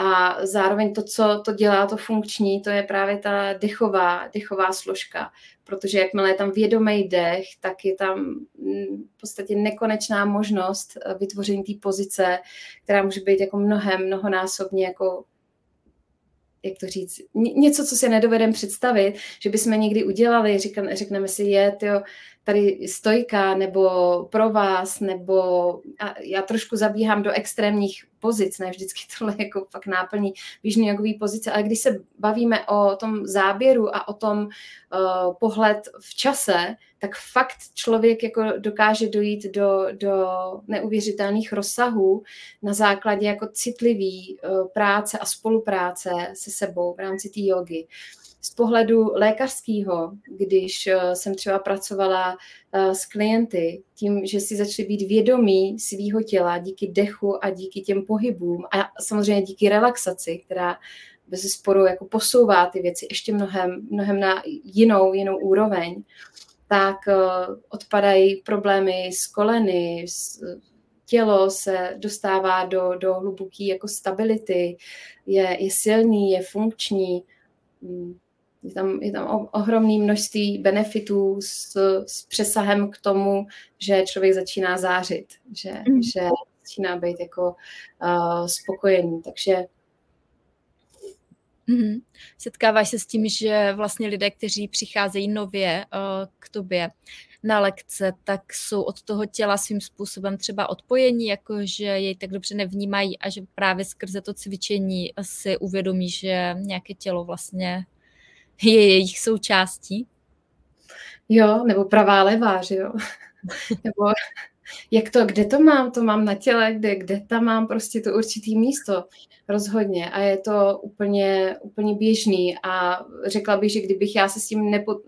A zároveň to, co to dělá, to funkční, to je právě ta dechová, dechová složka. Protože jakmile je tam vědomý dech, tak je tam mm, v podstatě nekonečná možnost eh, vytvoření té pozice, která může být jako mnohem, mnohonásobně jako jak to říct, něco, co si nedovedeme představit, že bychom někdy udělali, říkám, řekneme si, je, tyjo, tady stojka, nebo pro vás, nebo a já trošku zabíhám do extrémních pozic, ne vždycky tohle jako fakt náplní běžný jogový pozice, ale když se bavíme o tom záběru a o tom uh, pohled v čase, tak fakt člověk jako dokáže dojít do, do neuvěřitelných rozsahů na základě jako citlivý uh, práce a spolupráce se sebou v rámci té jogy. Z pohledu lékařského, když uh, jsem třeba pracovala uh, s klienty, tím, že si začali být vědomí svého těla díky dechu a díky těm pohybům a samozřejmě díky relaxaci, která bez sporu jako posouvá ty věci ještě mnohem, mnohem na jinou, jinou úroveň, tak uh, odpadají problémy s koleny, s, tělo se dostává do, do hluboké jako stability, je, je silný, je funkční. Hmm. Je tam, je tam ohromné množství benefitů s, s přesahem k tomu, že člověk začíná zářit, že, mm. že začíná být jako uh, spokojený. Takže Mm-hmm. Setkáváš se s tím, že vlastně lidé, kteří přicházejí nově uh, k tobě na lekce, tak jsou od toho těla svým způsobem třeba odpojení, jako že jej tak dobře nevnímají a že právě skrze to cvičení si uvědomí, že nějaké tělo vlastně je jejich součástí? Jo, nebo pravá levá, že jo? <laughs> nebo jak to, kde to mám, to mám na těle, kde, kde tam mám prostě to určitý místo, rozhodně. A je to úplně, úplně běžný. A řekla bych, že kdybych já se s tím nepo,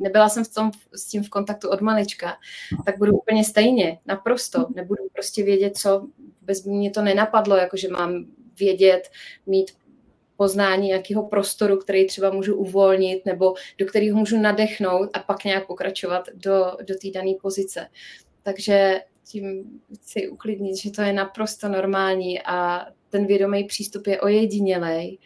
nebyla jsem v tom, s tím v kontaktu od malička, tak budu úplně stejně, naprosto, nebudu prostě vědět, co, bez mě to nenapadlo, jakože mám vědět, mít poznání nějakého prostoru, který třeba můžu uvolnit nebo do kterého můžu nadechnout a pak nějak pokračovat do, do té dané pozice. Takže tím chci uklidnit, že to je naprosto normální a ten vědomý přístup je ojedinělej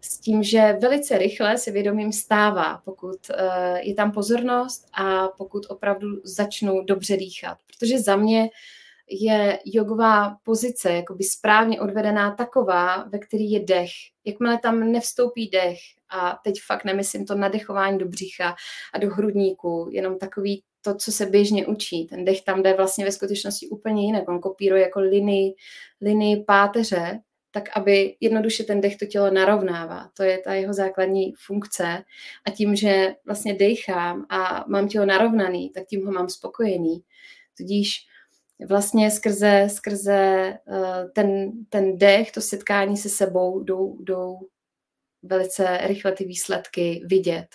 s tím, že velice rychle se vědomím stává, pokud uh, je tam pozornost a pokud opravdu začnu dobře dýchat. Protože za mě je jogová pozice jakoby správně odvedená taková, ve který je dech. Jakmile tam nevstoupí dech, a teď fakt nemyslím to nadechování do břicha a do hrudníku, jenom takový to, co se běžně učí. Ten dech tam jde vlastně ve skutečnosti úplně jinak. On kopíruje jako linii, linii páteře, tak aby jednoduše ten dech to tělo narovnává. To je ta jeho základní funkce. A tím, že vlastně dechám a mám tělo narovnaný, tak tím ho mám spokojený. Tudíž vlastně skrze, skrze uh, ten, ten dech, to setkání se sebou jdou, jdou velice rychle ty výsledky vidět.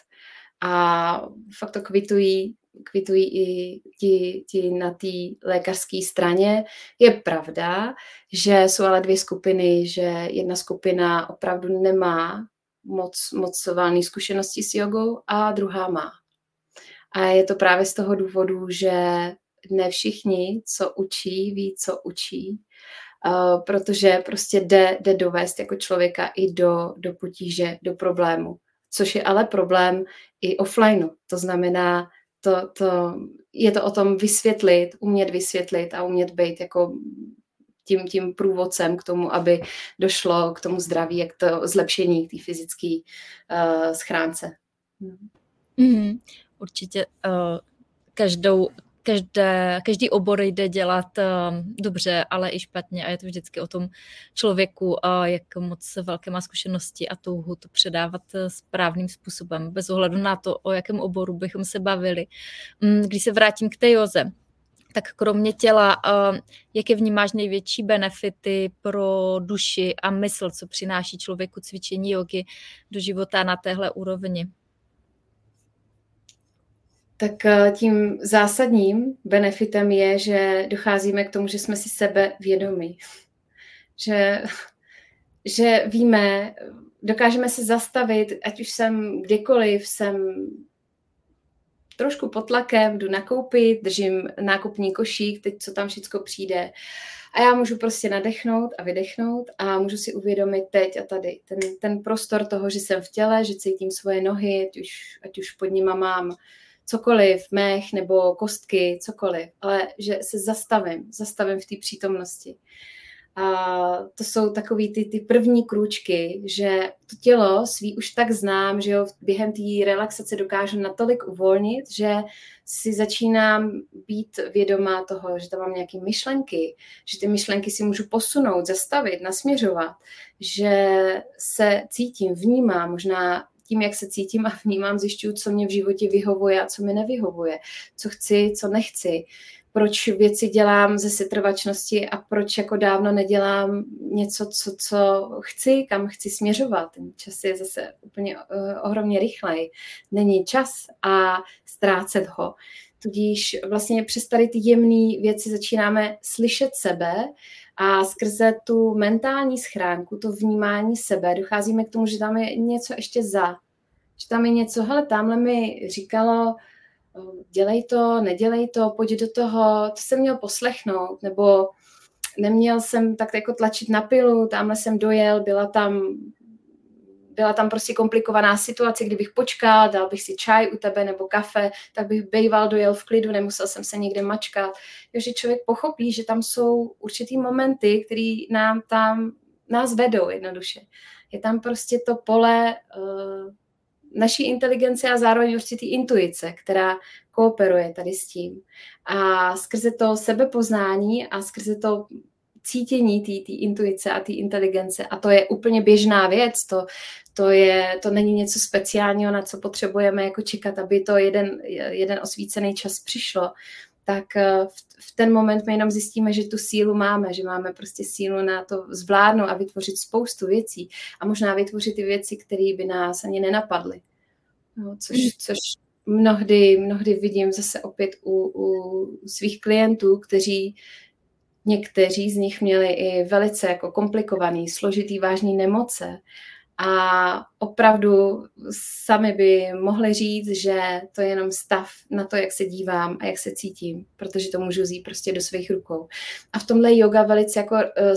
A fakt to kvitují, kvitují i ti, ti na té lékařské straně. Je pravda, že jsou ale dvě skupiny, že jedna skupina opravdu nemá moc, moc valné zkušenosti s jogou a druhá má. A je to právě z toho důvodu, že ne všichni, co učí, ví, co učí, uh, protože prostě jde, jde dovést jako člověka i do, do potíže, do problému. Což je ale problém i offlineu. To znamená, to, to, je to o tom vysvětlit, umět vysvětlit a umět být jako tím, tím průvodcem k tomu, aby došlo k tomu zdraví, jak to zlepšení té fyzické uh, schránce. Mm, určitě uh, každou každé, každý obor jde dělat uh, dobře, ale i špatně a je to vždycky o tom člověku, uh, jak moc velké má zkušenosti a touhu to předávat uh, správným způsobem, bez ohledu na to, o jakém oboru bychom se bavili. Um, když se vrátím k té Joze, tak kromě těla, uh, jaké vnímáš největší benefity pro duši a mysl, co přináší člověku cvičení jogy do života na téhle úrovni? Tak eh, tím zásadním benefitem je, že docházíme k tomu, že jsme si sebe vědomí. Že, <laughs> že víme, dokážeme se zastavit, ať už jsem kdekoliv, jsem trošku pod tlakem, jdu nakoupit, držím nákupní košík, teď co tam všechno přijde. A já můžu prostě nadechnout a vydechnout a můžu si uvědomit teď a tady ten, ten prostor toho, že jsem v těle, že cítím svoje nohy, ať už, ať už pod nima mám cokoliv, mech nebo kostky, cokoliv, ale že se zastavím, zastavím v té přítomnosti. A to jsou takový ty, ty první krůčky, že to tělo svý už tak znám, že jo, během té relaxace dokážu natolik uvolnit, že si začínám být vědomá toho, že tam mám nějaké myšlenky, že ty myšlenky si můžu posunout, zastavit, nasměřovat, že se cítím, vnímám, možná tím, jak se cítím a vnímám, zjišťuju, co mě v životě vyhovuje a co mi nevyhovuje, co chci, co nechci, proč věci dělám ze setrvačnosti a proč jako dávno nedělám něco, co, co chci, kam chci směřovat. Ten čas je zase úplně uh, ohromně rychlej. Není čas a ztrácet ho. Tudíž vlastně přes tady ty jemné věci začínáme slyšet sebe a skrze tu mentální schránku, to vnímání sebe, docházíme k tomu, že tam je něco ještě za. Že tam je něco, hele, tamhle mi říkalo, dělej to, nedělej to, pojď do toho, to jsem měl poslechnout, nebo neměl jsem tak jako tlačit na pilu, tamhle jsem dojel, byla tam byla tam prostě komplikovaná situace, kdybych počkal, dal bych si čaj u tebe nebo kafe, tak bych bejval, dojel v klidu, nemusel jsem se někde mačkat. Takže člověk pochopí, že tam jsou určitý momenty, které nám tam nás vedou jednoduše. Je tam prostě to pole uh, naší inteligence a zároveň určitý intuice, která kooperuje tady s tím. A skrze to sebepoznání a skrze to cítění té intuice a té inteligence a to je úplně běžná věc, to, to, je, to není něco speciálního, na co potřebujeme jako čekat, aby to jeden, jeden osvícený čas přišlo, tak eh, v, v ten moment my jenom zjistíme, že tu sílu máme, že máme prostě sílu na to zvládnout a vytvořit spoustu věcí a možná vytvořit ty věci, které by nás ani nenapadly. No, což, mm. což mnohdy, mnohdy vidím zase opět u, u svých klientů, kteří někteří z nich měli i velice jako komplikovaný, složitý, vážný nemoce a opravdu sami by mohli říct, že to je jenom stav na to, jak se dívám a jak se cítím, protože to můžu vzít prostě do svých rukou. A v tomhle yoga velice jako uh,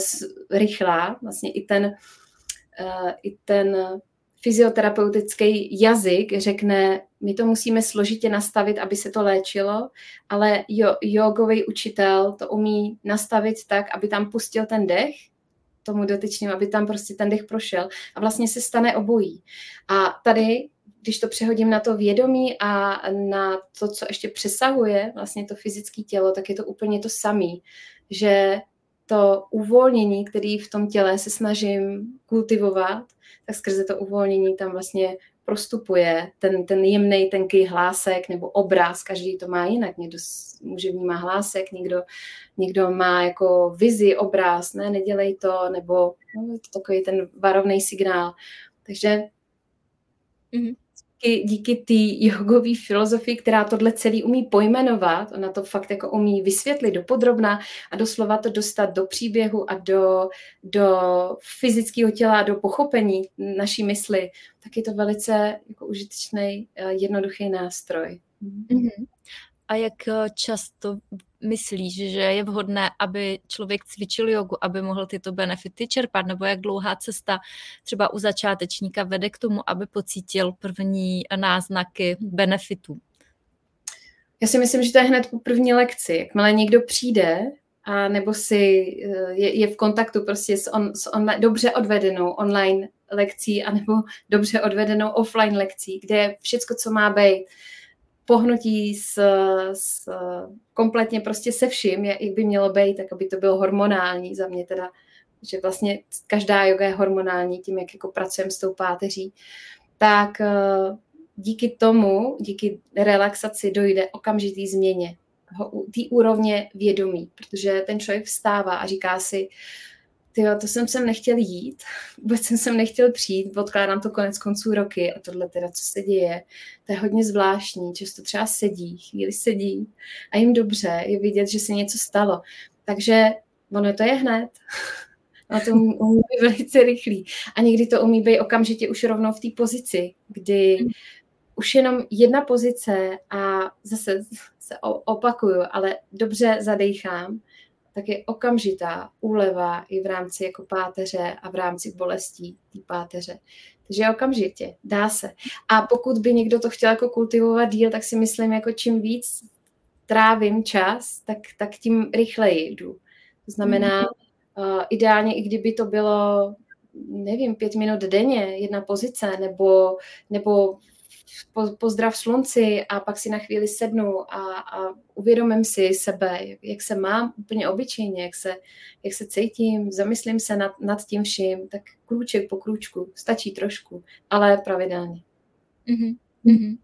rychlá, vlastně i ten, uh, i ten fyzioterapeutický jazyk řekne, my to musíme složitě nastavit, aby se to léčilo, ale jo, jogový učitel to umí nastavit tak, aby tam pustil ten dech tomu dotyčným, aby tam prostě ten dech prošel a vlastně se stane obojí. A tady, když to přehodím na to vědomí a na to, co ještě přesahuje vlastně to fyzické tělo, tak je to úplně to samé, že to uvolnění, který v tom těle se snažím kultivovat, tak skrze to uvolnění tam vlastně prostupuje ten, ten jemný, tenký hlásek nebo obraz, každý to má jinak, někdo může vnímat hlásek, někdo, někdo má jako vizi, obraz, ne, nedělej to, nebo no, to takový ten varovný signál. Takže mm-hmm díky, díky té jogové filozofii, která tohle celý umí pojmenovat, ona to fakt jako umí vysvětlit do podrobna a doslova to dostat do příběhu a do, do fyzického těla, do pochopení naší mysli, tak je to velice jako užitečný, eh, jednoduchý nástroj. Mm-hmm. A jak eh, často myslíš, že je vhodné, aby člověk cvičil jogu, aby mohl tyto benefity čerpat, nebo jak dlouhá cesta třeba u začátečníka vede k tomu, aby pocítil první náznaky benefitů? Já si myslím, že to je hned po první lekci. Jakmile někdo přijde a nebo si eh, je, je v kontaktu prostě s, on, s on, dobře odvedenou online lekcí anebo dobře odvedenou offline lekcí, kde je všecko, co má být, pohnutí s, s kompletně prostě se vším, jak by mělo být, tak aby to bylo hormonální za mě teda, že vlastně každá yoga je hormonální tím, jak jako pracujeme s tou páteří, tak eh, díky tomu, díky relaxaci dojde okamžitý změně té úrovně vědomí, protože ten člověk vstává a říká si, tyjo, to jsem sem nechtěl jít, <laughs> vůbec jsem sem nechtěl přijít, odkládám to konec konců roky a tohle teda, co se děje, to je hodně zvláštní, často třeba sedí, chvíli sedí a jim dobře, je vidět, že se něco stalo. Takže ono to je hned. <laughs> A to umí, být velice rychlý. A někdy to umí být okamžitě už rovnou v té pozici, kdy už jenom jedna pozice a zase <laughs> se opakuju, ale dobře zadechám, tak je okamžitá úleva i v rámci jako páteře a v rámci bolestí té páteře. Takže okamžitě, dá se. A pokud by někdo to chtěl jako kultivovat díl, tak si myslím, jako čím víc trávím čas, tak, tak tím rychleji jdu. To znamená, uh, ideálně i kdyby to bylo, nevím, pět minut denně, jedna pozice, nebo, nebo pozdrav slunci a pak si na chvíli sednu a, a uvědomím si sebe, jak, se mám úplně obyčejně, jak se, jak se cítím, zamyslím se nad, nad tím vším, tak krůček po krůčku, stačí trošku, ale pravidelně. Mm-hmm. Mm-hmm.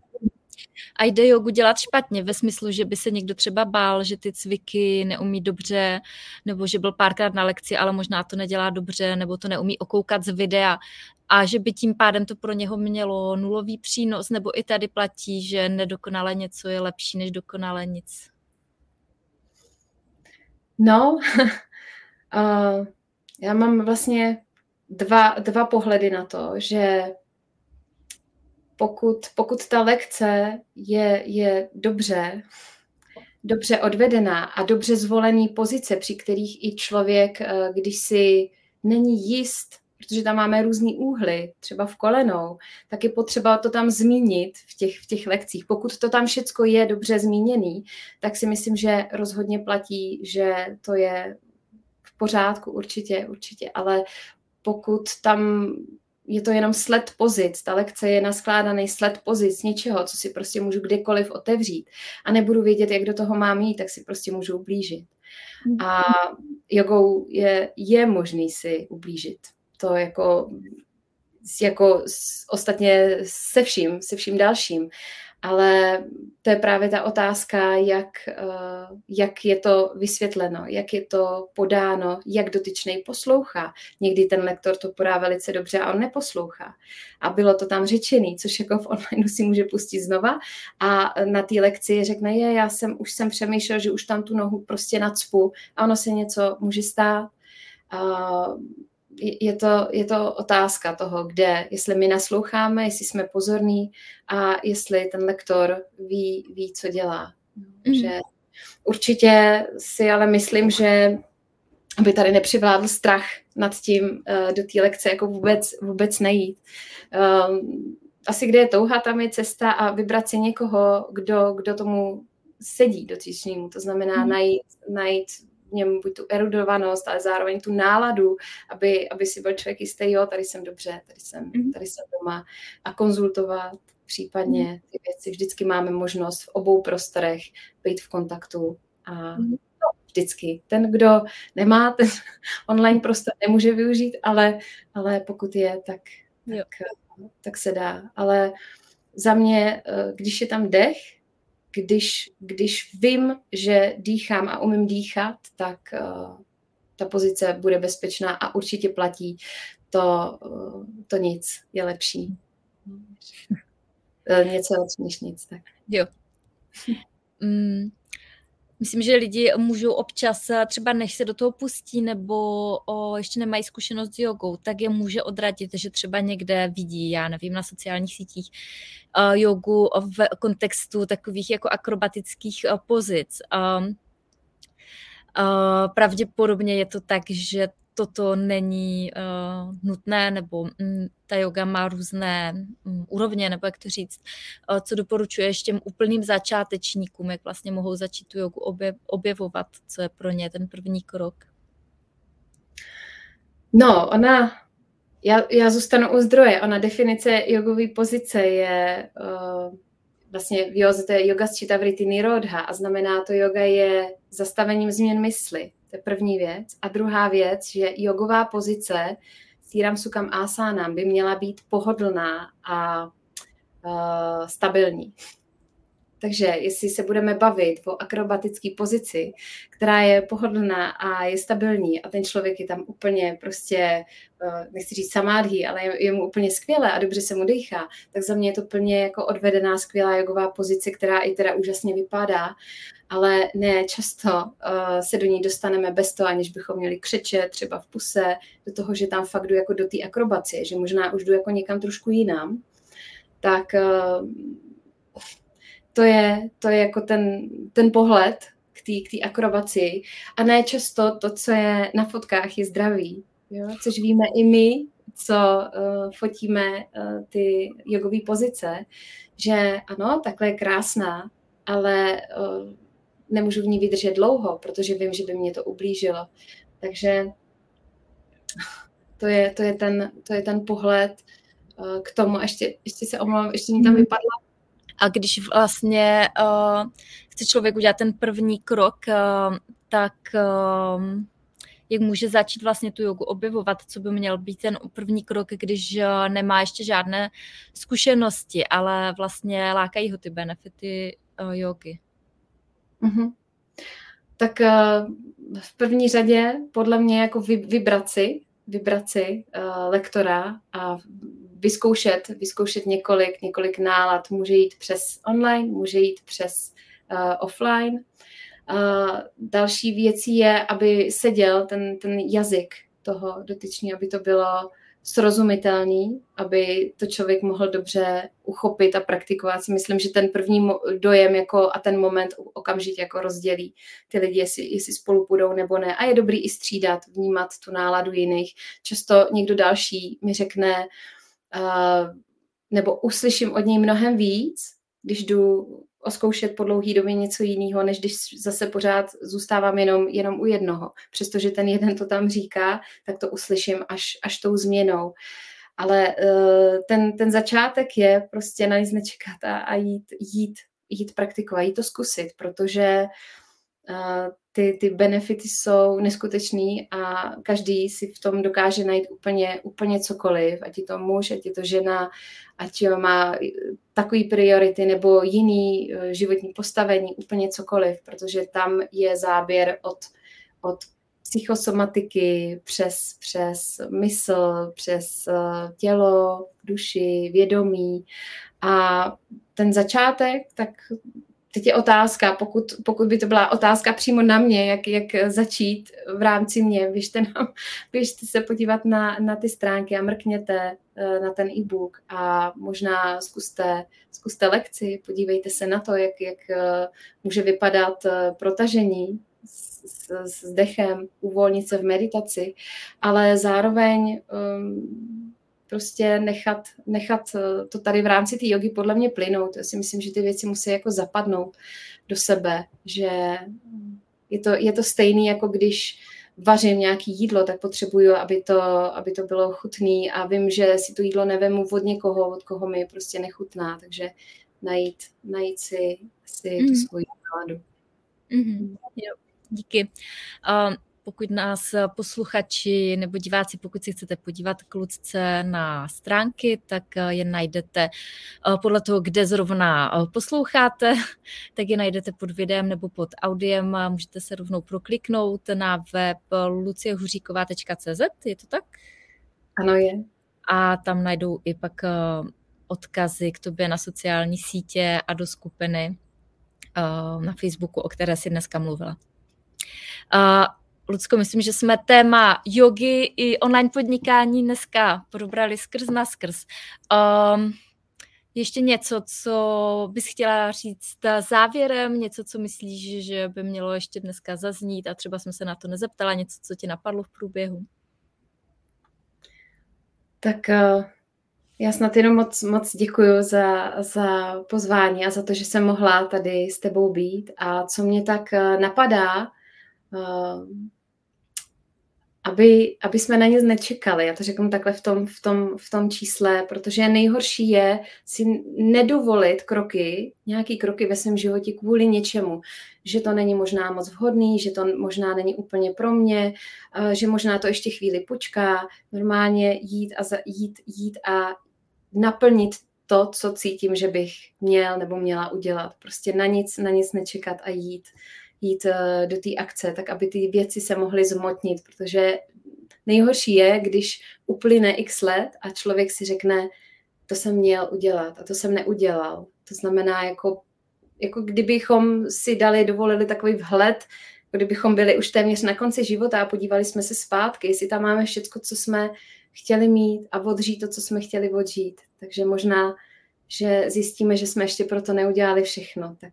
A jde jogu dělat špatně, ve smyslu, že by se někdo třeba bál, že ty cviky neumí dobře, nebo že byl párkrát na lekci, ale možná to nedělá dobře, nebo to neumí okoukat z videa a že by tím pádem to pro něho mělo nulový přínos, nebo i tady platí, že nedokonale něco je lepší než dokonale nic? No, uh, <laughs> já mám vlastně dva, dva pohledy na to, že pokud, pokud ta lekce je, je dobře, dobře odvedená a dobře zvolený pozice, při kterých i člověk, eh, když si není jist, protože tam máme různý úhly, třeba v kolenou, tak je potřeba to tam zmínit v těch, v těch lekcích. Pokud to tam všecko je dobře zmíněný, tak si myslím, že rozhodně platí, že to je v pořádku, určitě, určitě, ale pokud tam je to jenom sled pozic. Ta lekce je naskládaný sled pozic něčeho, co si prostě můžu kdekoliv otevřít a nebudu vědět, jak do toho mám jít, tak si prostě můžu ublížit. A jogou je, je možný si ublížit. To jako, jako ostatně se vším, se vším dalším. Ale to je právě ta otázka, jak, eh, jak je to vysvětleno, jak je to podáno, jak dotyčný poslouchá. Někdy ten lektor to podá velice dobře a on neposlouchá. A bylo to tam řečený, což jako v online si může pustit znova a na té lekci řekne, je, já jsem už jsem přemýšlel, že už tam tu nohu prostě nacpu a ono se něco může stát. Uh, je to, je to otázka toho, kde, jestli my nasloucháme, jestli jsme pozorní a jestli ten lektor ví, ví co dělá. Mm. Že určitě si ale myslím, že aby tady nepřivládl strach nad tím uh, do té lekce jako vůbec, vůbec nejít. Um, asi kde je touha, tam je cesta a vybrat si někoho, kdo, kdo tomu sedí dotyčnému. To znamená mm. najít, najít v něm buď tu erudovanost, ale zároveň tu náladu, aby, aby si byl člověk jistý, jo, tady jsem dobře, tady jsem, mhm. tady jsem doma a konzultovat případně mhm. ty věci. Vždycky máme možnost v obou prostorech být v kontaktu a mhm. no, vždycky. Ten, kdo nemá ten <laughs> online prostor, nemůže využít, ale, ale pokud je, tak, tak, tak se dá. Ale za mě, eh, když je tam dech, když, když vím, že dýchám a umím dýchat, tak uh, ta pozice bude bezpečná a určitě platí. To, uh, to nic je lepší. Uh, něco lepší než nic. Tak. Jo. <laughs> Mm, Myslím, že lidi můžou občas, eh, třeba než se do toho pustí nebo o, ještě nemají zkušenost s jogou, tak je může odradit, že třeba někde vidí, já nevím, na sociálních sítích uh, jogu v kontextu takových jako akrobatických uh, pozic. Uh, pravděpodobně je to tak, že toto není uh, nutné, nebo um, ta yoga má různé um, úrovně, nebo jak to říct, uh, co doporučuješ těm úplným začátečníkům, jak vlastně mohou začít tu jogu objev, objevovat, co je pro ně ten první krok? No, ona, já, já zůstanu u zdroje, ona definice jogové pozice je uh, vlastně v to je yoga s čitavrity nirodha a znamená to, yoga je zastavením změn mysli. To je první věc. A druhá věc, že jogová pozice Stíram Sukam Asánám by měla být pohodlná a uh, stabilní. Takže jestli se budeme bavit o akrobatické pozici, která je pohodlná a je stabilní a ten člověk je tam úplně prostě, eh, nechci říct samádhý, ale je, je mu úplně skvělé a dobře se mu dýchá, tak za mě je to plně jako odvedená skvělá jogová pozice, která i teda úžasně vypadá, ale ne často uh, se do ní dostaneme bez toho, aniž bychom měli křeče třeba v puse, do toho, že tam fakt jdu jako do té akrobacie, že možná už jdu jako někam trošku jinam, tak uh, to je, to je jako ten, ten pohled k té akrobaci a ne často to, co je na fotkách, je zdravý, jo? což víme i my, co uh, fotíme uh, ty jogové pozice, že ano, takhle je krásná, ale uh, nemůžu v ní vydržet dlouho, protože vím, že by mě to ublížilo. Takže to je, to je, ten, to je ten pohled uh, k tomu. Ještě, ještě se omlouvám, ještě mi tam mhm. vypadla a když vlastně uh, chce člověk udělat ten první krok, uh, tak uh, jak může začít vlastně tu jogu objevovat, co by měl být ten první krok, když nemá ještě žádné zkušenosti, ale vlastně lákají ho ty benefity uh, jogy. Mm-hmm. Tak uh, v první řadě podle mě jako vibraci, vibraci uh, lektora a vyzkoušet, vyzkoušet několik, několik nálad. Může jít přes online, může jít přes uh, offline. Uh, další věcí je, aby seděl ten, ten jazyk toho dotyčního, aby to bylo srozumitelný, aby to člověk mohl dobře uchopit a praktikovat. Si myslím, že ten první dojem jako a ten moment okamžitě jako rozdělí ty lidi, jestli, jestli spolu půjdou nebo ne. A je dobrý i střídat, vnímat tu náladu jiných. Často někdo další mi řekne, uh, nebo uslyším od něj mnohem víc, když jdu oskoušet po dlouhý době něco jiného, než když zase pořád zůstávám jenom, jenom u jednoho. Přestože ten jeden to tam říká, tak to uslyším až, až tou změnou. Ale uh, ten, ten začátek je prostě na nic nečekat a, a jít, jít, jít praktikovat, jít to zkusit, protože uh, ty, ty benefity jsou neskutečný a každý si v tom dokáže najít úplně, úplně cokoliv, ať je to muž, ať je to žena, ať má takový priority nebo jiný eh, životní postavení, úplně cokoliv, protože tam je záběr od, od psychosomatiky přes, přes mysl, přes eh, tělo, duši, vědomí. A ten začátek, tak teď je otázka, pokud, pokud by to byla otázka přímo na mě, jak, jak začít v rámci mě, běžte, nám, <laughs> běžte se podívat na, na ty stránky a mrkněte eh, na ten e-book a možná zkuste, zkuste lekci, podívejte se na to, jak, jak eh, může vypadat eh, protažení s, s, s dechem, uvolnit se v meditaci, ale zároveň um, prostě nechat, nechat eh, to tady v rámci té jogy podle mě plynout. Já si myslím, že ty věci musí jako zapadnout do sebe, že je to, je to stejný, jako když vařím nějaký jídlo, tak potřebuju, aby to, aby to bylo chutný a vím, že si to jídlo nevemu od někoho, od koho mi prostě nechutná, takže najít, najít si, si mm. tu mhm. svoji náladu. Mm-hmm. Jo, díky. Um, pokud nás posluchači nebo diváci, pokud si chcete podívat k Lucce na stránky, tak je najdete eh, podle toho, kde zrovna eh, posloucháte, <laughs> tak je najdete pod videem nebo pod audiem. Můžete se rovnou prokliknout na web luciehuříková.cz, je to tak? Ano, je. A tam najdou i pak eh, odkazy k tobě na sociální sítě a do skupiny na Facebooku, o které si dneska mluvila. Lucko, myslím, že jsme téma jogy i online podnikání dneska probrali skrz na skrz. Um, ještě něco, co bys chtěla říct závěrem, něco, co myslíš, že by mělo ještě dneska zaznít a třeba jsem se na to nezeptala, něco, co ti napadlo v průběhu? Tak uh, já snad jenom moc, moc děkuji za, za pozvání a za to, že jsem mohla tady s tebou být. A co mě tak uh, napadá, uh, aby, aby jsme na nic nečekali. Já to řeknu takhle v tom, v, tom, v tom čísle, protože nejhorší je si nedovolit kroky, nějaký kroky ve svém životě kvůli něčemu, že to není možná moc vhodný, že to možná není úplně pro mě, eh, že možná to ještě chvíli počká, normálně jít a za, jít, jít a naplnit to, co cítím, že bych měl nebo měla udělat. Prostě na nic, na nic nečekat a jít jít eh, do té akce, tak aby ty věci se mohly zmotnit, protože nejhorší je, když uplyne x let a člověk si řekne, to jsem měl udělat a to jsem neudělal. To znamená, jako, jako kdybychom si dali, dovolili takový vhled, kdybychom byli už téměř na konci života a podívali jsme se zpátky, jestli tam máme všechno, co jsme chtěli mít a odřít to, co jsme chtěli odřít. Takže možná, že zjistíme, že jsme ještě proto neudělali všechno, tak,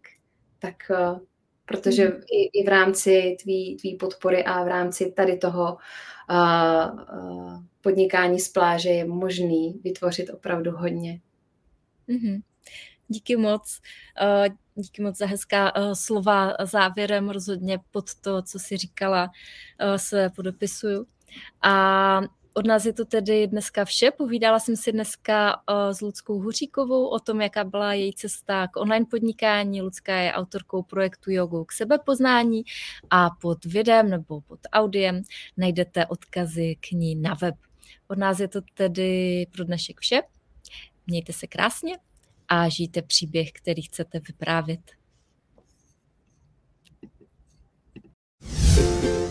tak eh, protože mhm. i, i v rámci tvý, tvý podpory a v rámci tady toho uh, uh, podnikání z pláže je možný vytvořit opravdu hodně. Mm-hmm. Díky moc. Uh, díky moc za hezká uh, slova závěrem. Rozhodně pod to, co jsi říkala, uh, se podepisuju. A od nás je to tedy dneska vše. Povídala jsem si dneska eh, s Ludskou Huříkovou o tom, jaká byla její cesta k online podnikání. Ludská je autorkou projektu Jogou k sebepoznání a pod videem nebo pod audiem najdete odkazy k ní na web. Od nás je to tedy pro dnešek vše. Mějte se krásně a žijte příběh, který chcete vyprávět. thank you